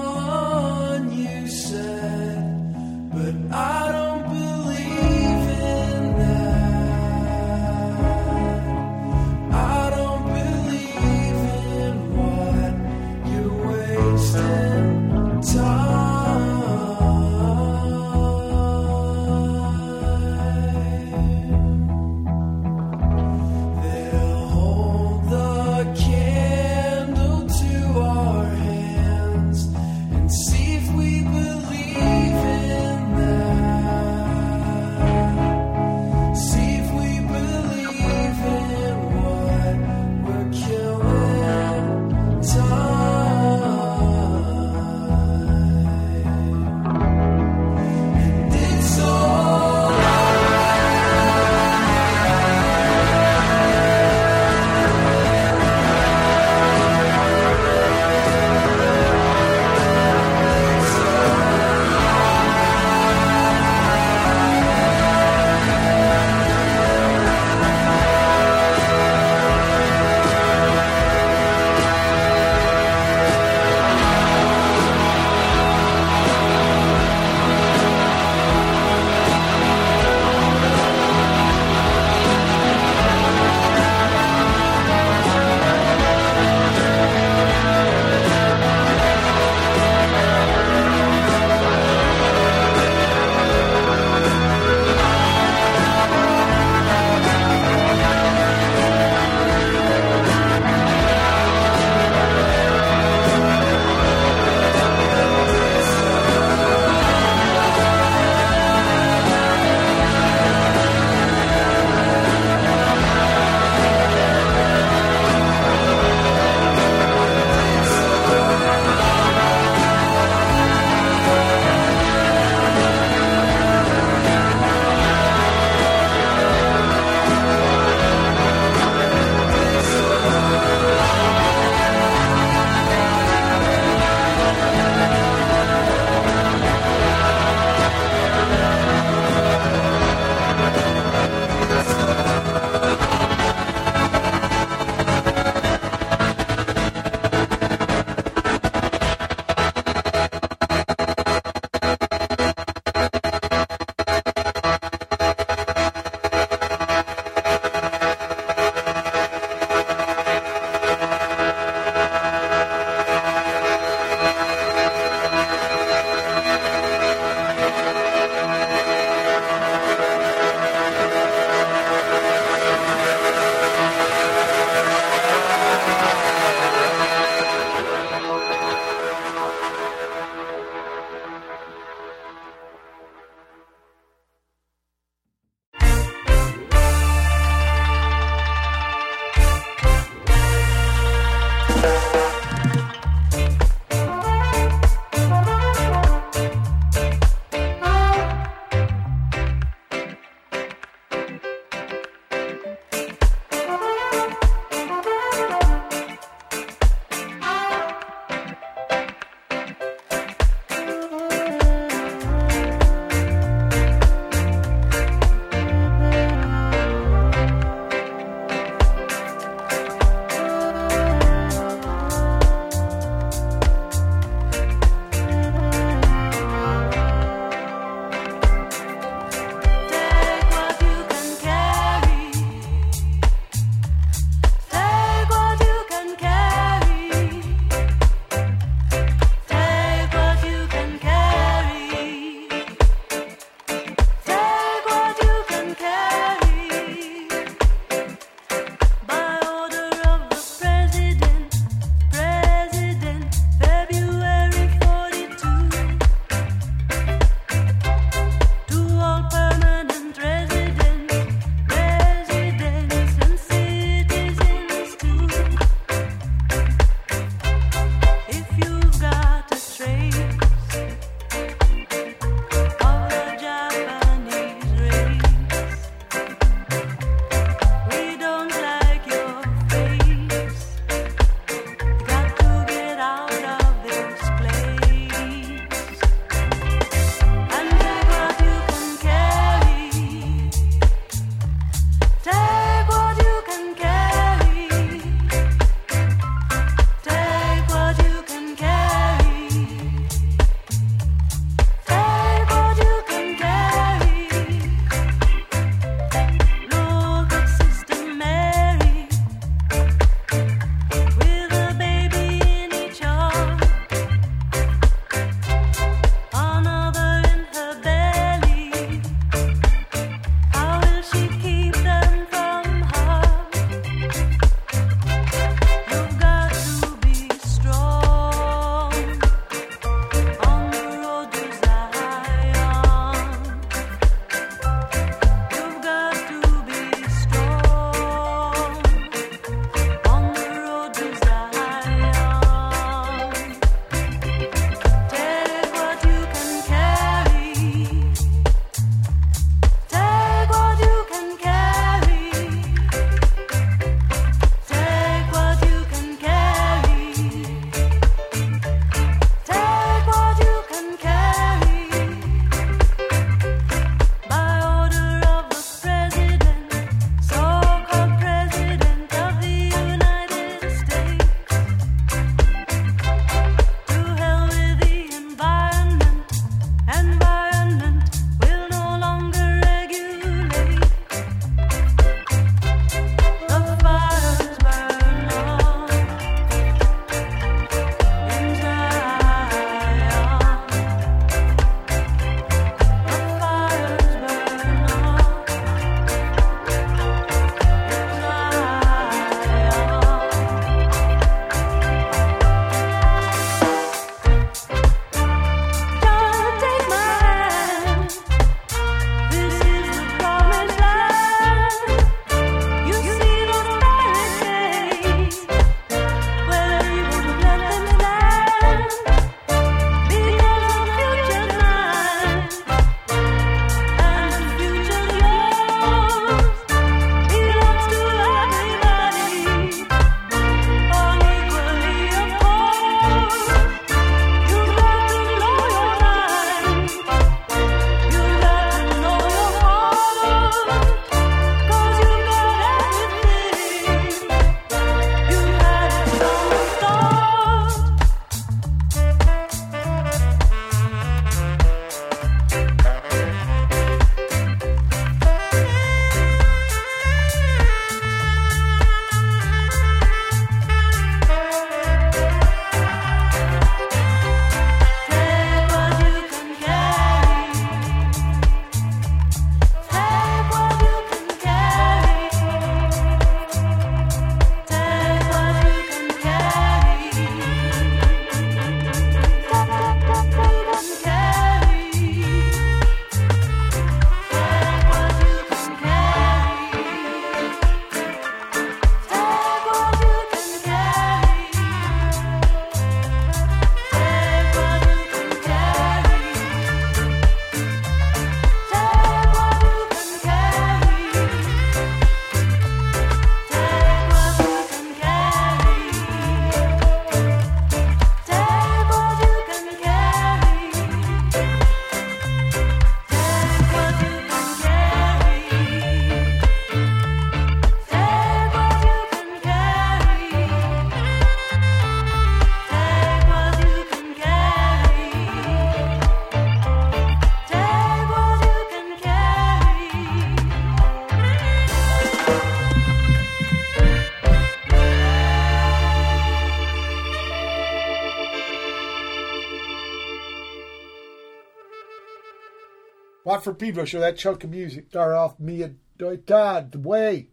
Watt from Pedro show that chunk of music. Start off me Mia Doi Todd, The Way,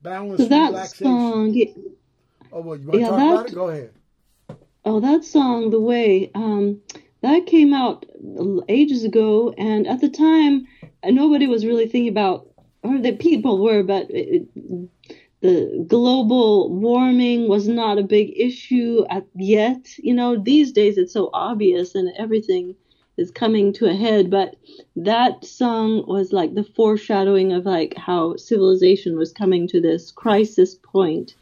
Boundless So that Relaxation. song, yeah, Oh, well, you want to talk that- about it? Go ahead. Oh, that song, The Way, um, that came out ages ago, and at the time, nobody was really thinking about, or the people were, but it, the global warming was not a big issue at, yet. You know, these days it's so obvious and everything is coming to a head, but that song was like the foreshadowing of like how civilization was coming to this crisis point.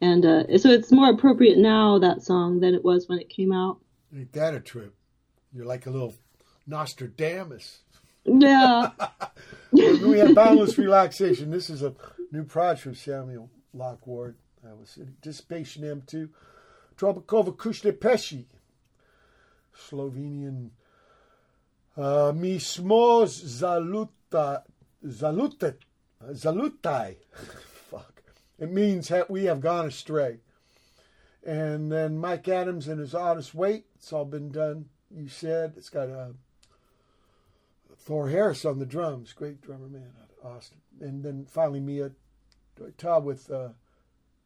And uh, so it's more appropriate now, that song, than it was when it came out. Ain't that a trip? You're like a little Nostradamus. Yeah. *laughs* we have Boundless Relaxation. This is a new project from Samuel Locke Ward. That was Dissipation M2. Trobecove Krusne Peci. Slovenian. Uh, Mi smo zaluta, zalutat, zalutai. *laughs* Fuck. It means that we have gone astray. And then Mike Adams and his Honest Weight. It's all been done. You said it's got a Thor Harris on the drums, great drummer man out of Austin. And then finally Mia Todd with uh,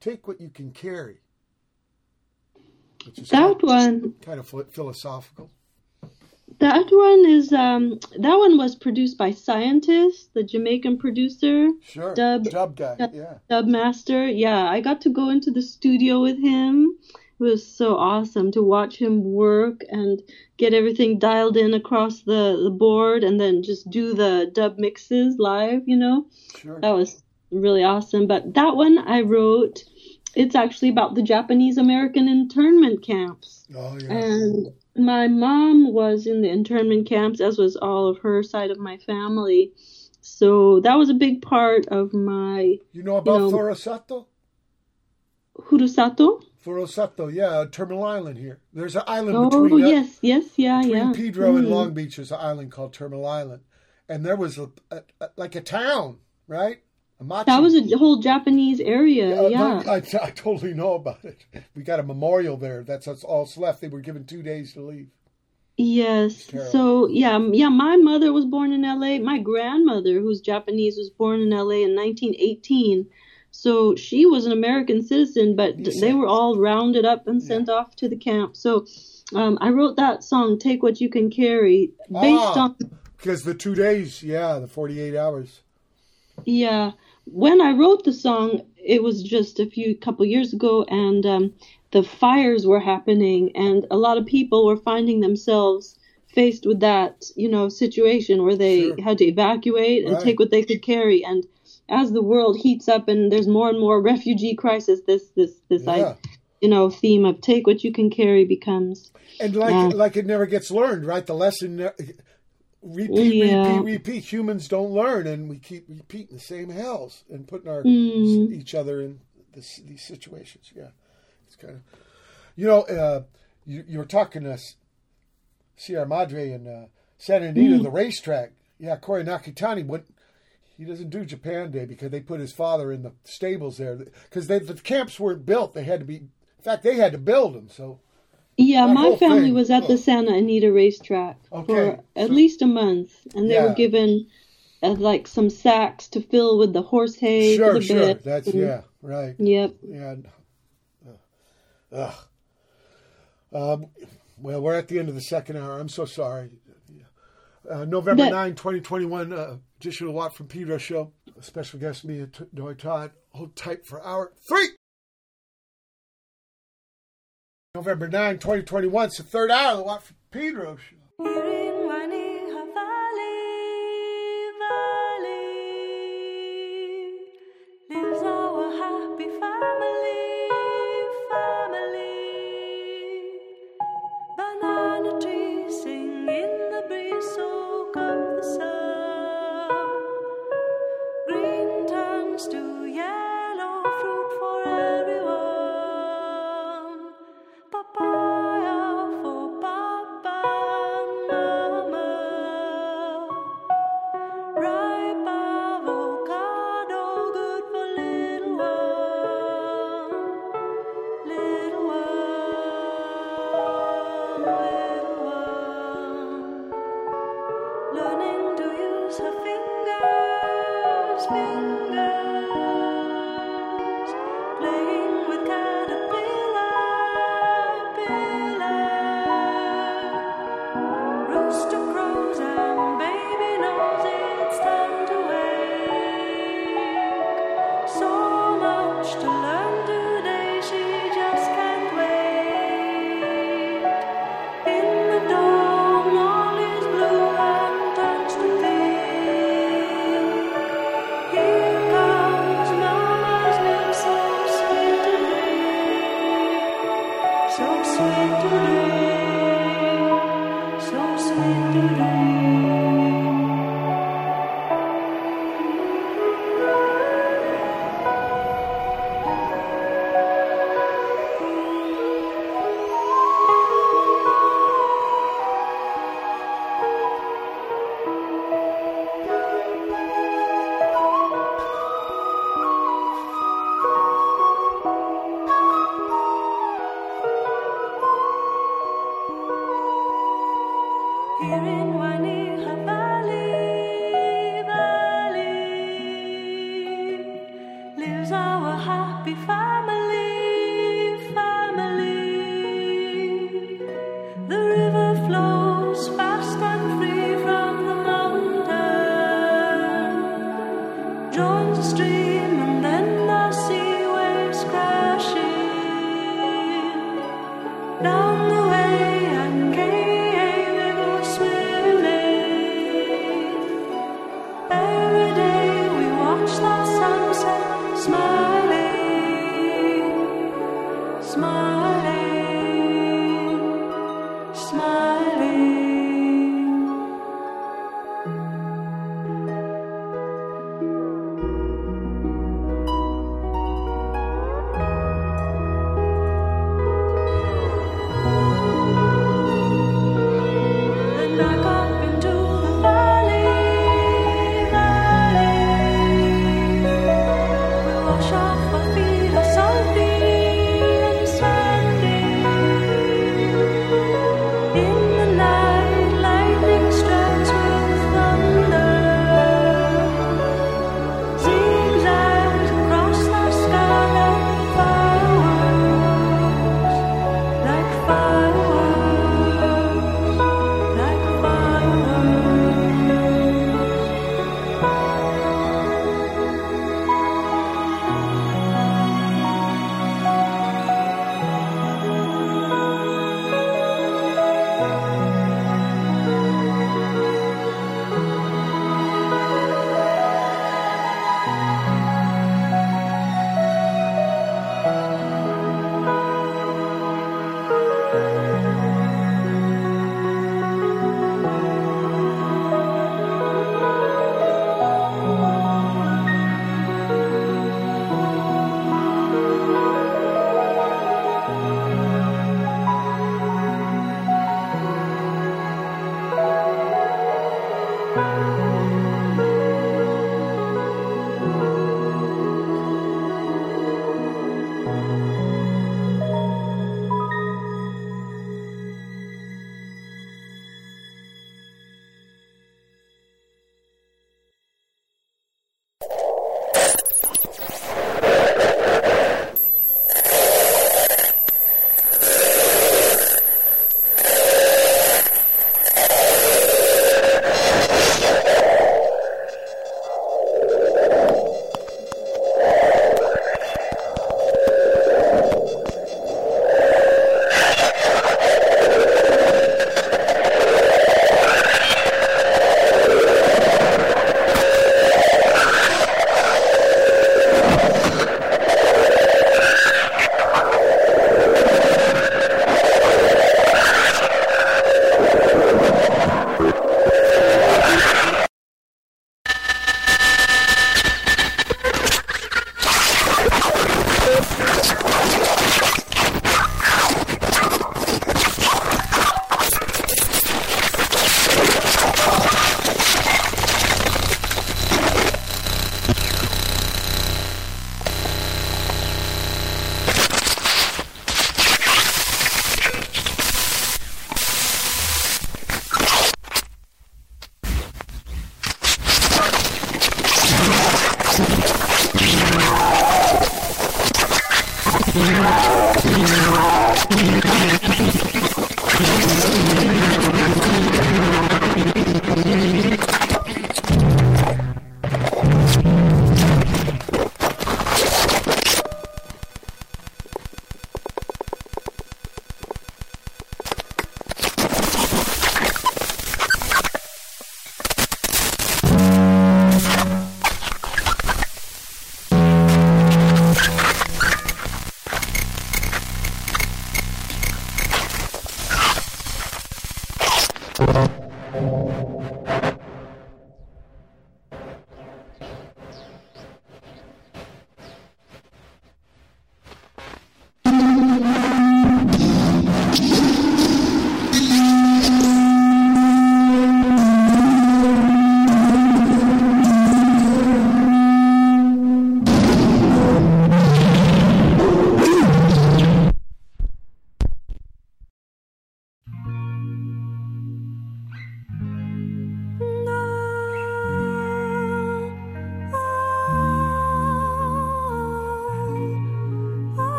Take What You Can Carry. Which is that kind, one, kind of ph- that one is, um, that one was produced by Scientist, the Jamaican producer. Sure. Dub- Dub guy, Dub- yeah. Dub Master. Yeah, I got to go into the studio with him. It was so awesome to watch him work and get everything dialed in across the, the board and then just do the dub mixes live, you know? Sure. That was really awesome. But that one I wrote, it's actually about the Japanese American internment camps. Oh, yeah. And my mom was in the internment camps, as was all of her side of my family. So that was a big part of my You know about know- Furusato? Hurusato. Furusato, yeah, Terminal Island here. There's an island Oh, between, uh, yes, yes, yeah, between yeah. Pedro and Mm. Long Beach. is an island called Terminal Island. And there was a, a, a like a town, right? Machi. That was a whole Japanese area, Uh, yeah. I, I totally know about it. We got a memorial there. That's what's all that's left. They were given two days to leave. Yes. So yeah, yeah. My mother was born in L.A. My grandmother, who's Japanese, was born in L.A. in 1918. So she was an American citizen, but You they were all rounded up and sent off to the camp. So um, I wrote that song, "Take What You Can Carry," based Ah. on Because the two days, yeah, the 48 hours. Yeah, when I wrote the song, it was just a few couple years ago, and um, the fires were happening, and a lot of people were finding themselves faced with that, you know, situation where they Sure. had to evacuate and take what they could carry. And as the world heats up and there's more and more refugee crisis, this this this Yeah. I, you know theme of take what you can carry becomes And like like it never gets learned, right? The lesson repeat, Yeah. repeat, repeat. Humans don't learn, and we keep repeating the same hells and putting our Mm. each other in this, these situations. Yeah, it's kind of you know uh, you you were talking to us, Sierra Madre and uh, Santa Anita, the racetrack. Yeah, Corey Nakatani went. He doesn't do Japan Day because they put his father in the stables there because the camps weren't built. They had to be. In fact, they had to build them. So Yeah, That my family thing. was at the Oh. Santa Anita racetrack Okay, for at so- least a month, and they Yeah. were given uh, like some sacks to fill with the horse hay for sure, the sure. bit. That's and- yeah, right. Yep. Yeah. Ugh. Um, well, we're at the end of the second hour. I'm so sorry. Uh, November That- 9, 2021, uh, edition of the Watt from Pedro show. A special guest, T- Doi Todd. Hold tight for hour three. November 9, 2021. It's the third hour of the Watt from Pedro show.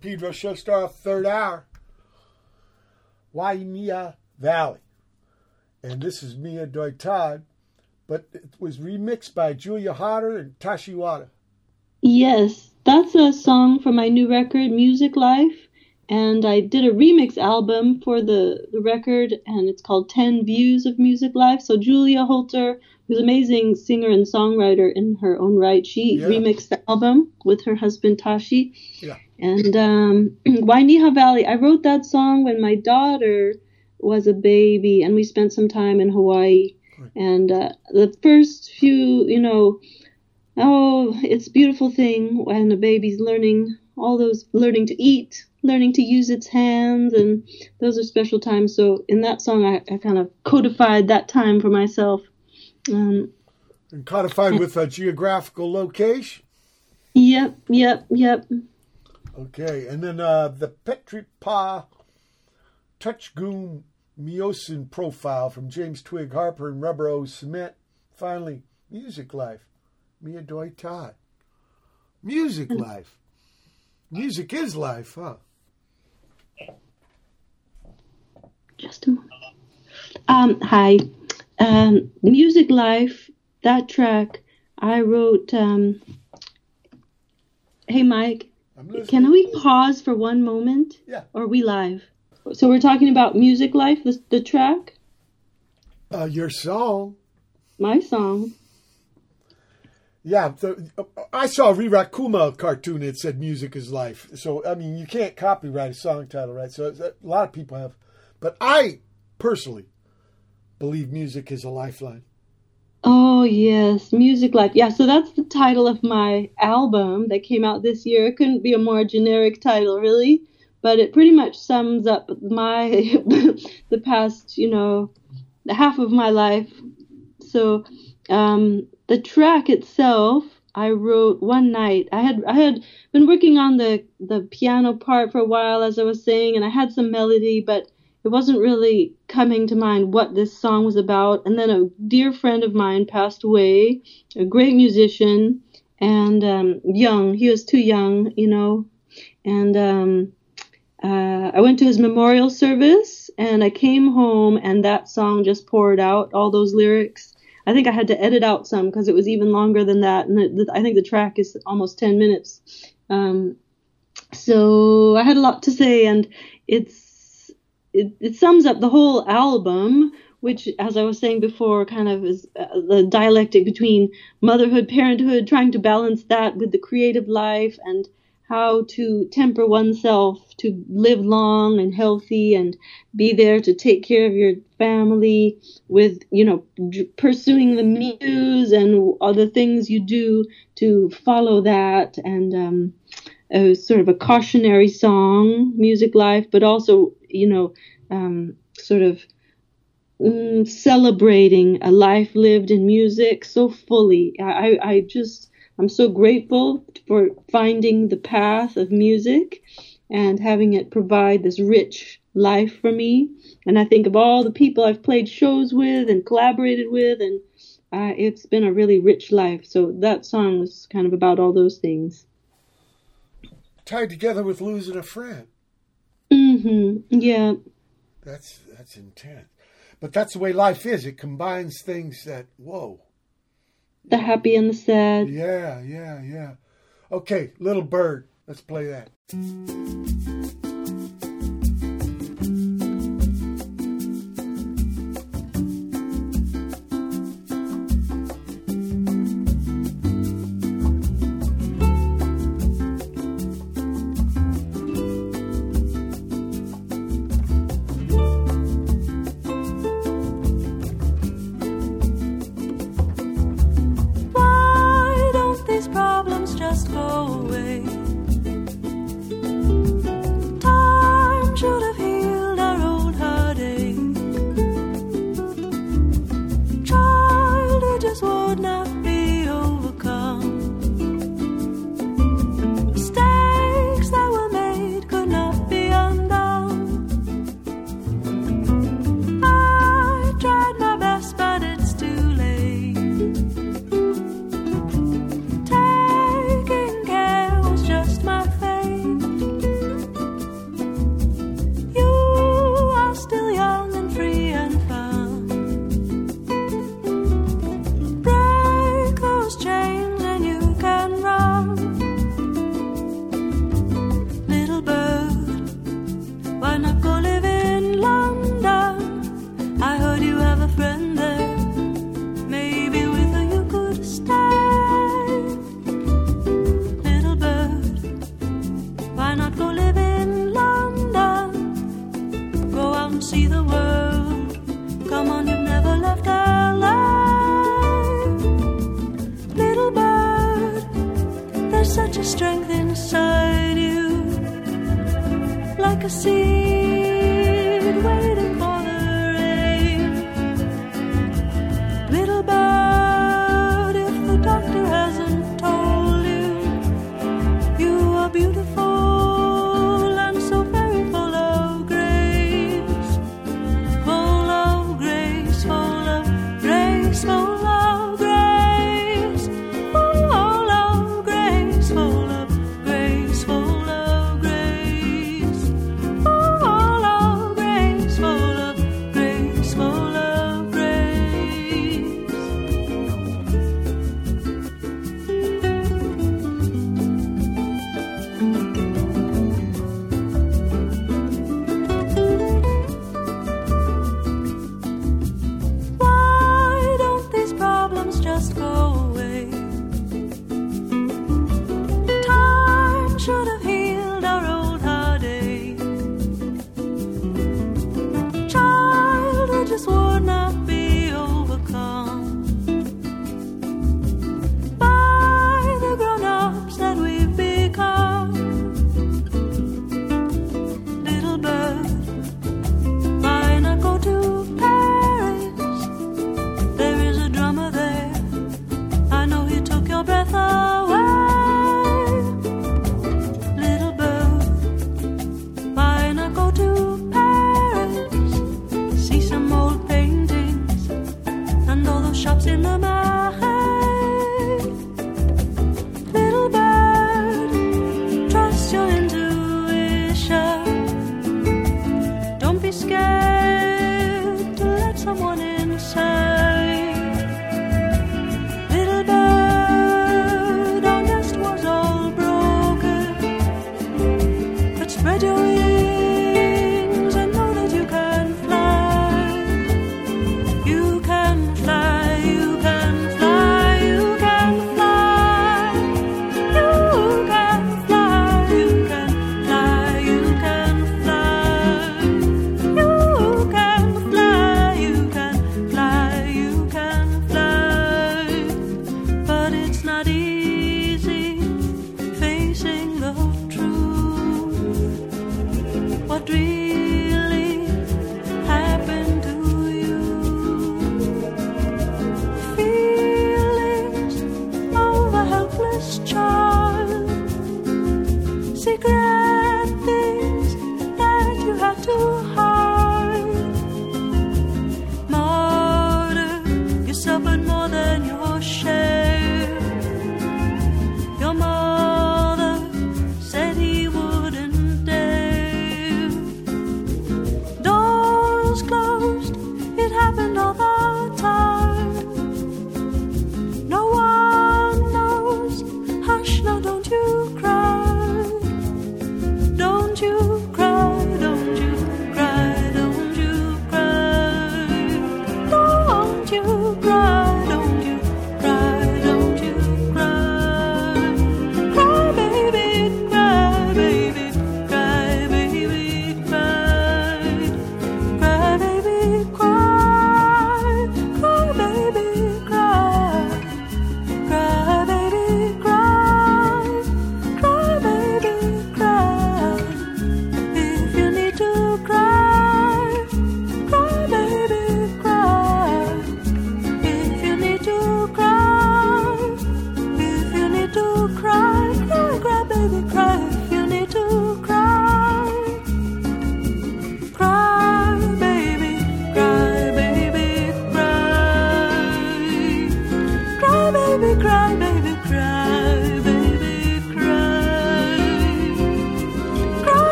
Pedro show star off third hour. Wainiha Valley. And this is Mia Doi Todd, but it was remixed by Julia Holter and Tashi Wada. Yes, that's a song from my new record, Music Life. And I did a remix album for the, the record, and it's called 10 Views of Music Life. So Julia Holter, who's an amazing singer and songwriter in her own right, she Yeah. remixed the album with her husband Tashi. Yeah. And um, *clears throat* Wainiha Valley, I wrote that song when my daughter was a baby, and we spent some time in Hawaii. And uh, the first few, you know, oh, it's a beautiful thing when a baby's learning all those, learning to eat, learning to use its hands, and those are special times. So in that song, I, I kind of codified that time for myself. Um, And codified with a geographical location. yep, yep, yep. Okay, and then uh, the Petri Pa Touchgoon Miosin profile from James Twig Harper and Rubber O Cement. Finally, Music Life. Mia Doi Todd. Music *laughs* Life. Music is life, huh? Just a moment. Um, hi. Um, Music Life, that track, I wrote. Um, hey, Mike, can we pause for one moment? Yeah. Or are we live? So we're talking about Music Life, the, the track, Uh, your song. my song. Yeah, the, I saw a Rilakkuma cartoon that said music is life. So, I mean, you can't copyright a song title, right? So, a lot of people have. But I personally believe music is a lifeline. Oh, yes, Music Life. Yeah, so that's the title of my album that came out this year. It couldn't be a more generic title, really, but it pretty much sums up my *laughs* the past, you know, half of my life. So, um, the track itself, I wrote one night. I had I had been working on the the piano part for a while as I was saying, and I had some melody, but it wasn't really coming to mind what this song was about. And then a dear friend of mine passed away, a great musician, and um, young. He was too young, you know. And um, uh, I went to his memorial service, and I came home, and that song just poured out all those lyrics. I think I had to edit out some because it was even longer than that, and it, I think the track is almost ten minutes. Um, so I had a lot to say, and it's it, it sums up the whole album, which, as I was saying before, kind of is uh, the dialectic between motherhood, parenthood, trying to balance that with the creative life, and how to temper oneself to live long and healthy and be there to take care of your family with you know j- pursuing the muse and other things you do to follow that and um, a sort of a cautionary song, music life, but also, you know, um, sort of mm, celebrating a life lived in music so fully. I, I just, I'm so grateful for finding the path of music and having it provide this rich life for me. And I think of all the people I've played shows with and collaborated with, and uh, it's been a really rich life. So that song was kind of about all those things. Tied together with losing a friend. Hmm Yeah. That's that's intense. But that's the way life is. It combines things that whoa. The happy and the sad. Yeah, yeah, yeah. Okay, Little Bird. Let's play that.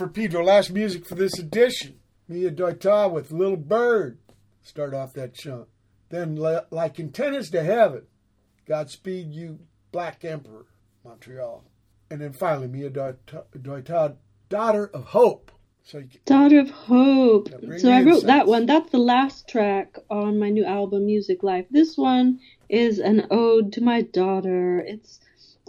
Watt from Pedro, last music for this edition. Mia Doi Todd with Little Bird. Start off that chunk. Then, li- like antennas to heaven, Godspeed You, Black Emperor, Montreal. And then finally, Mia Doi Todd, Doita Daughter of Hope. So you can, Daughter of Hope. so I wrote that one. That's the last track on my new album, Music Life. This one is an ode to my daughter. It's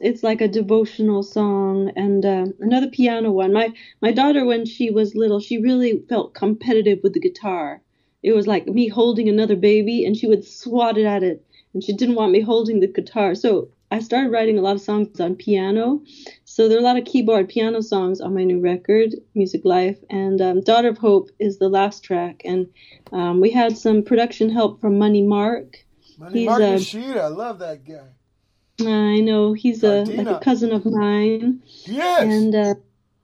it's like a devotional song and uh, another piano one. My my daughter, when she was little, she really felt competitive with the guitar. It was like me holding another baby, and she would swat it at it, and she didn't want me holding the guitar. So I started writing a lot of songs on piano. So there are a lot of keyboard piano songs on my new record, Music Life, and um, Daughter of Hope is the last track. And um, we had some production help from Money Mark. Money He's Mark a- Nishita, I love that guy. I know he's a like a cousin of mine. Yes. And uh,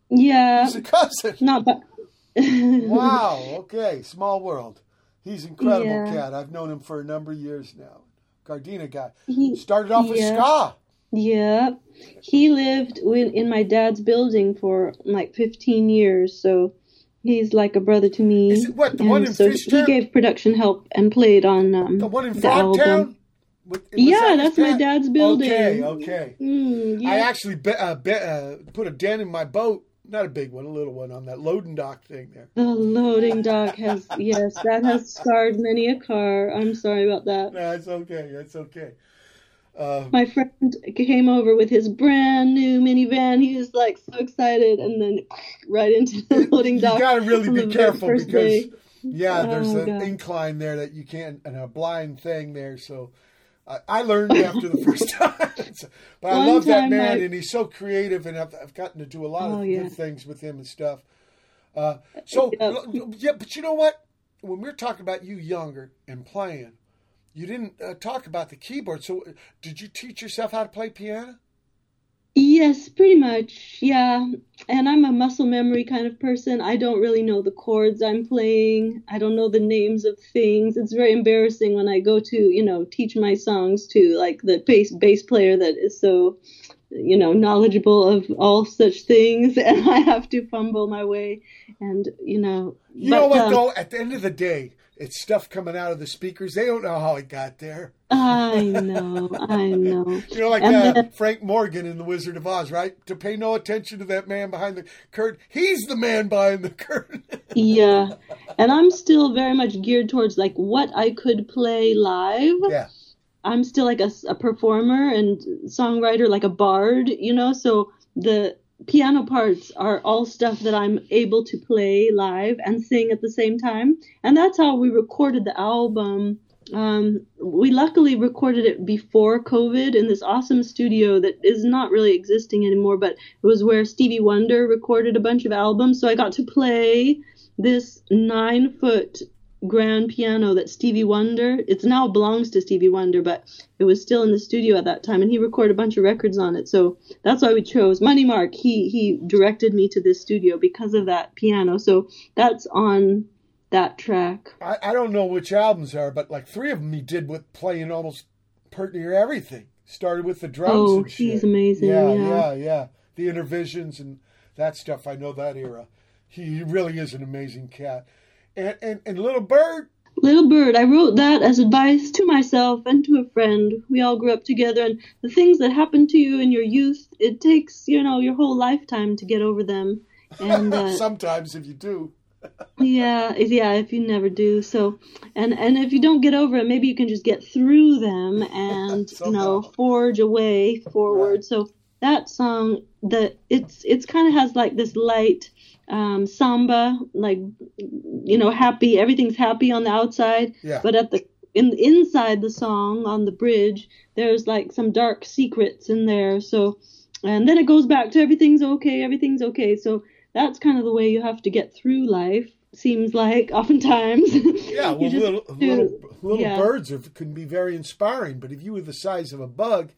yeah, He's a cousin. not but *laughs* wow. Okay. Small world. He's incredible Yeah. cat. I've known him for a number of years now. Gardena guy. He- Started off with ska. Yeah, he lived in, in my dad's building for like 15 years, so he's like a brother to me. Is it what, the and one in so he gave production help and played on um, The one in album. Frogtown? Yeah, that that's my dad's building. Okay, okay. Mm, yeah. I actually be, uh, be, uh, put a dent in my boat. Not a big one, a little one on that loading dock thing there. The loading dock has *laughs* yes, that has scarred many a car. I'm sorry about that. No, it's okay. It's okay. Uh, My friend came over with his brand new minivan. He was like so excited, and then *laughs* right into the loading dock. you dock. got to *laughs* really be careful because, day. yeah, there's Oh, an God. incline there that you can't, and a blind thing there. So I, I learned after the first *laughs* time. So- *laughs* but I One love that man, I- and he's so creative, and I've, I've gotten to do a lot Oh, of yeah. good things with him and stuff. Uh, so, *laughs* yeah, but you know what? When we are talking about you younger and playing, you didn't uh, talk about the keyboard. So, uh, did you teach yourself how to play piano? Yes, pretty much. Yeah. And I'm a muscle memory kind of person. I don't really know the chords I'm playing. I don't know the names of things. It's very embarrassing when I go to, you know, teach my songs to like the bass bass player that is so, you know, knowledgeable of all such things *laughs* and I have to fumble my way and, you know, You know what, um, though? At the end of the day, it's stuff coming out of the speakers. They don't know how it got there. I know. I know. *laughs* You know, like uh, then- Frank Morgan in The Wizard of Oz, right? To pay no attention to that man behind the curtain. He's the man behind the *laughs* curtain. Yeah. And I'm still very much geared towards like what I could play live. yeah. I'm still like a, a performer and songwriter, like a bard, you know. So the piano parts are all stuff that I'm able to play live and sing at the same time. And that's how we recorded the album. Um, we luckily recorded it before COVID in this awesome studio that is not really existing anymore, but it was where Stevie Wonder recorded a bunch of albums. So I got to play this nine foot grand piano that Stevie Wonder, it now belongs to Stevie Wonder, but it was still in the studio at that time and he recorded a bunch of records on it. So that's why we chose Money Mark. He he directed me to this studio because of that piano. So that's on that track. I, I don't know which albums are, but like three of them he did with playing almost pert near everything. Started with the drums. Oh, and shit. he's amazing, Yeah, yeah. yeah, yeah. The intervisions and that stuff. I know that era. He, he really is an amazing cat. And, and and Little Bird, Little Bird, I wrote that as advice to myself and to a friend. We all grew up together, and the things that happen to you in your youth, it takes, you know, your whole lifetime to get over them. *laughs* And uh, sometimes if you do. Yeah, yeah, if you never do. So, and and if you don't get over it, maybe you can just get through them *laughs* and you know forge a way forward. So that song, the it's it's kind of has like this light um, samba, like you know, happy. Everything's happy on the outside, Yeah. but at the in inside the song on the bridge, there's like some dark secrets in there. So, and then it goes back to everything's okay, everything's okay. So that's kind of the way you have to get through life. Seems like *laughs* oftentimes. Yeah, well, little do- little, little yeah. birds are, can be very inspiring, but if you were the size of a bug,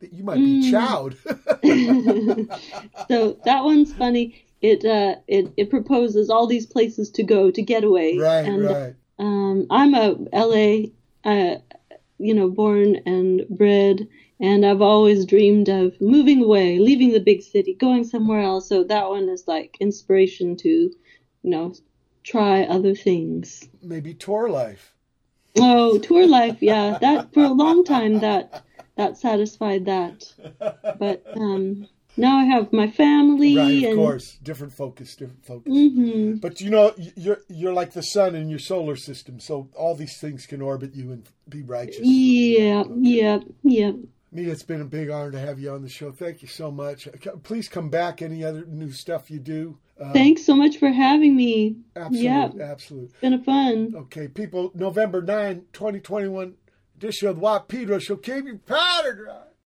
you might be Mm. chowed. *laughs* so that one's funny. It uh it, it proposes all these places to go to get away. Right, and, right. Um, I'm a LA uh you know, born and bred, and I've always dreamed of moving away, leaving the big city, going somewhere else. So that one is like inspiration to, you know, try other things. Maybe tour life. Oh, tour life, yeah. That for a long time that that satisfied that. But um now I have my family Right, of and course. Different focus, different focus. Mhm. But you know, you're you're like the sun in your solar system, so all these things can orbit you and be righteous. Yeah, yeah, yeah. Mia, it's been a big honor to have you on the show. Thank you so much. Please come back. Any other new stuff you do? Uh, Thanks so much for having me. Absolutely. Yeah, absolute. it's been a fun. Okay, people, November 9, 2021 edition of the Pedro Show. Keep your powder dry.